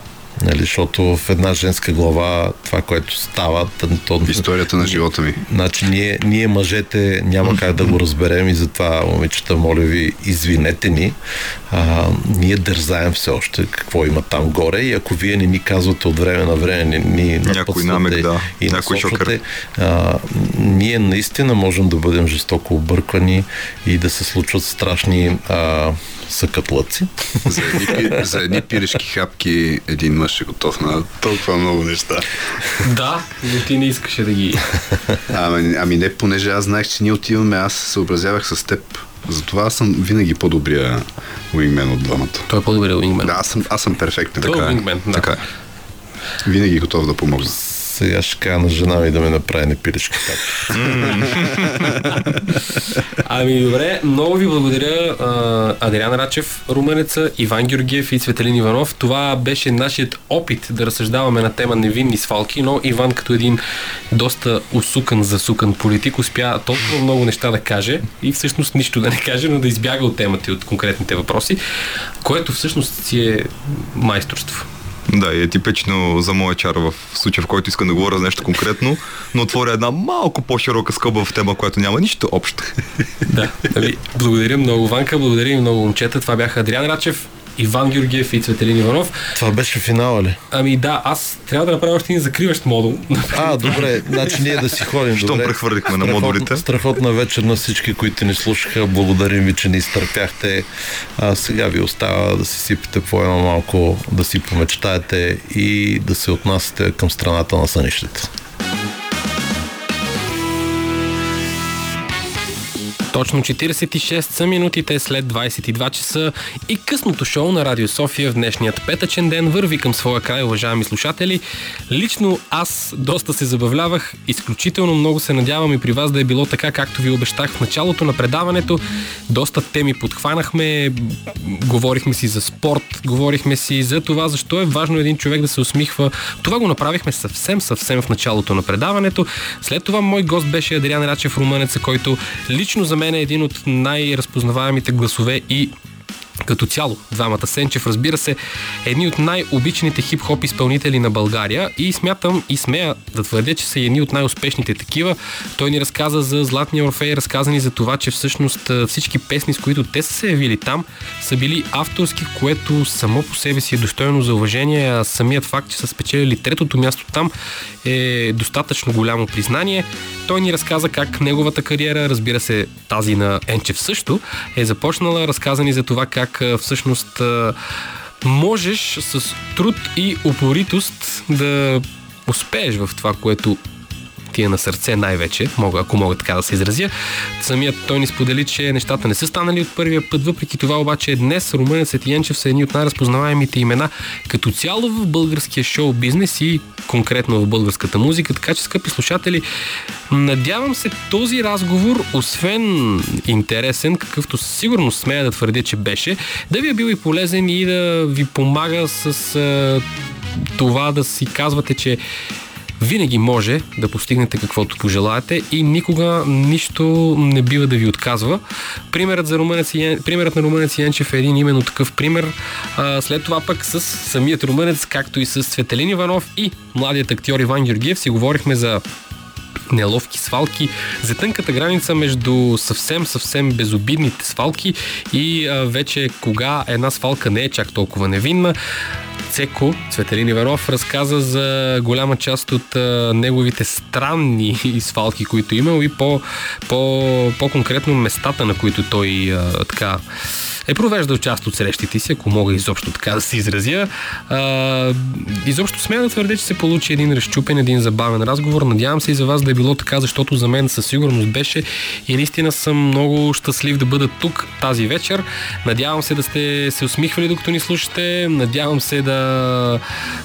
Нали, защото в една женска глава това, което става, то, Историята на живота ми. Значи ние, ние мъжете няма как да го разберем и затова, момичета, моля ви, извинете ни. А, ние дързаем все още какво има там горе и ако вие не ни казвате от време на време, не ни напътствате намек, да. и Някой насочвате, а, ние наистина можем да бъдем жестоко обърквани и да се случват страшни а, съкатлъци. [LAUGHS] За едни, за едни пирешки хапки един мъж е готов на толкова много неща. Да, но ти не искаше да ги... Ами, ами не, понеже аз знаех, че ние отиваме, аз се съобразявах с теб. Затова аз съм винаги по-добрия уингмен от двамата. Той е по-добре уингмен. Да, аз съм, аз съм перфектен. Той е Така е. уингмен, да. Така е. Винаги готов да помогна. Сега ще кажа на жена ми да ме направи непилешки хапки. [LAUGHS] Ами добре, много ви благодаря Адриан Рачев, Руменеца, Иван Георгиев и Цветелин Иванов. Това беше нашият опит да разсъждаваме на тема невинни свалки, но Иван като един доста усукан, засукан политик успя толкова много неща да каже и всъщност нищо да не каже, но да избяга от темата и от конкретните въпроси, което всъщност си е майсторство. Да, и е типично за моя чар в случая, в който искам да говоря за нещо конкретно, но отворя една малко по-широка скоба в тема, която няма нищо общо. Да, нали, благодаря много Ванка, благодаря и много момчета. Това бяха Адриан Рачев, Иван Георгиев и Цветелин Иванов. Това беше финала ли? Ами да, аз трябва да направя още един закриващ модул. А, добре, значи ние да си ходим. Щом прехвърлихме на модулите. Страхотна вечер на всички, които ни слушаха. Благодарим ви, че ни изтърпяхте. А сега ви остава да си сипете по едно малко, да си помечтаете и да се отнасяте към страната на сънището. Точно 46 са минутите след 22 часа и късното шоу на Радио София в днешният петъчен ден върви към своя край, уважаеми слушатели. Лично аз доста се забавлявах, изключително много се надявам и при вас да е било така, както ви обещах в началото на предаването. Доста теми подхванахме, говорихме си за спорт, говорихме си за това, защо е важно един човек да се усмихва. Това го направихме съвсем, съвсем в началото на предаването. След това мой гост беше Адриан Рачев Румънеца, който лично за мен е един от най-разпознаваемите гласове и като цяло, двамата Сенчев, разбира се, едни от най-обичаните хип-хоп изпълнители на България и смятам и смея да твърдя, че са едни от най-успешните такива. Той ни разказа за Златния Орфей, разказани за това, че всъщност всички песни, с които те са се явили там, са били авторски, което само по себе си е достойно за уважение, а самият факт, че са спечелили третото място там е достатъчно голямо признание. Той ни разказа как неговата кариера, разбира се тази на Енчев също, е започнала, разказани за това как как всъщност можеш с труд и упоритост да успееш в това, което ти е на сърце най-вече, мога, ако мога така да се изразя. Самият той ни сподели, че нещата не са станали от първия път, въпреки това обаче днес Румънецът и Янчев са едни от най-разпознаваемите имена като цяло в българския шоу бизнес и конкретно в българската музика. Така че, скъпи слушатели, надявам се този разговор, освен интересен, какъвто сигурно смея да твърдя, че беше, да ви е бил и полезен и да ви помага с това да си казвате, че винаги може да постигнете каквото пожелаете и никога нищо не бива да ви отказва. Примерът, за румънец, примерът на румънец Янчев е един именно такъв пример. А, след това пък с самият румънец, както и с Светелин Иванов и младият актьор Иван Георгиев си говорихме за неловки свалки, за тънката граница между съвсем, съвсем безобидните свалки и а, вече кога една свалка не е чак толкова невинна. Цеко, Цветелин Иванов, разказа за голяма част от неговите странни [LAUGHS] свалки, които е имал и по, по, по-конкретно местата, на които той а, така е провеждал част от срещите си, ако мога изобщо така да се изразя. А, изобщо смея да твърдя, че се получи един разчупен, един забавен разговор. Надявам се и за вас да е било така, защото за мен със сигурност беше и наистина съм много щастлив да бъда тук тази вечер. Надявам се да сте се усмихвали докато ни слушате. Надявам се да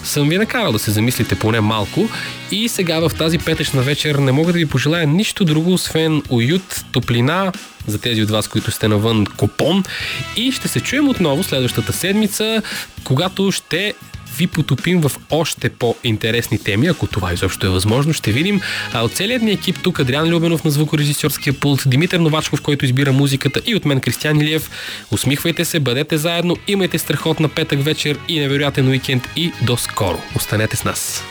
съм ви накарал да се замислите поне малко. И сега в тази петъчна вечер не мога да ви пожелая нищо друго, освен уют, топлина, за тези от вас, които сте навън купон. И ще се чуем отново следващата седмица, когато ще ви потопим в още по-интересни теми, ако това изобщо е възможно. Ще видим а от целият ни екип тук Адриан Любенов на звукорежисьорския пулт, Димитър Новачков, който избира музиката и от мен Кристиан Илиев. Усмихвайте се, бъдете заедно, имайте страхотна петък вечер и невероятен уикенд и до скоро. Останете с нас.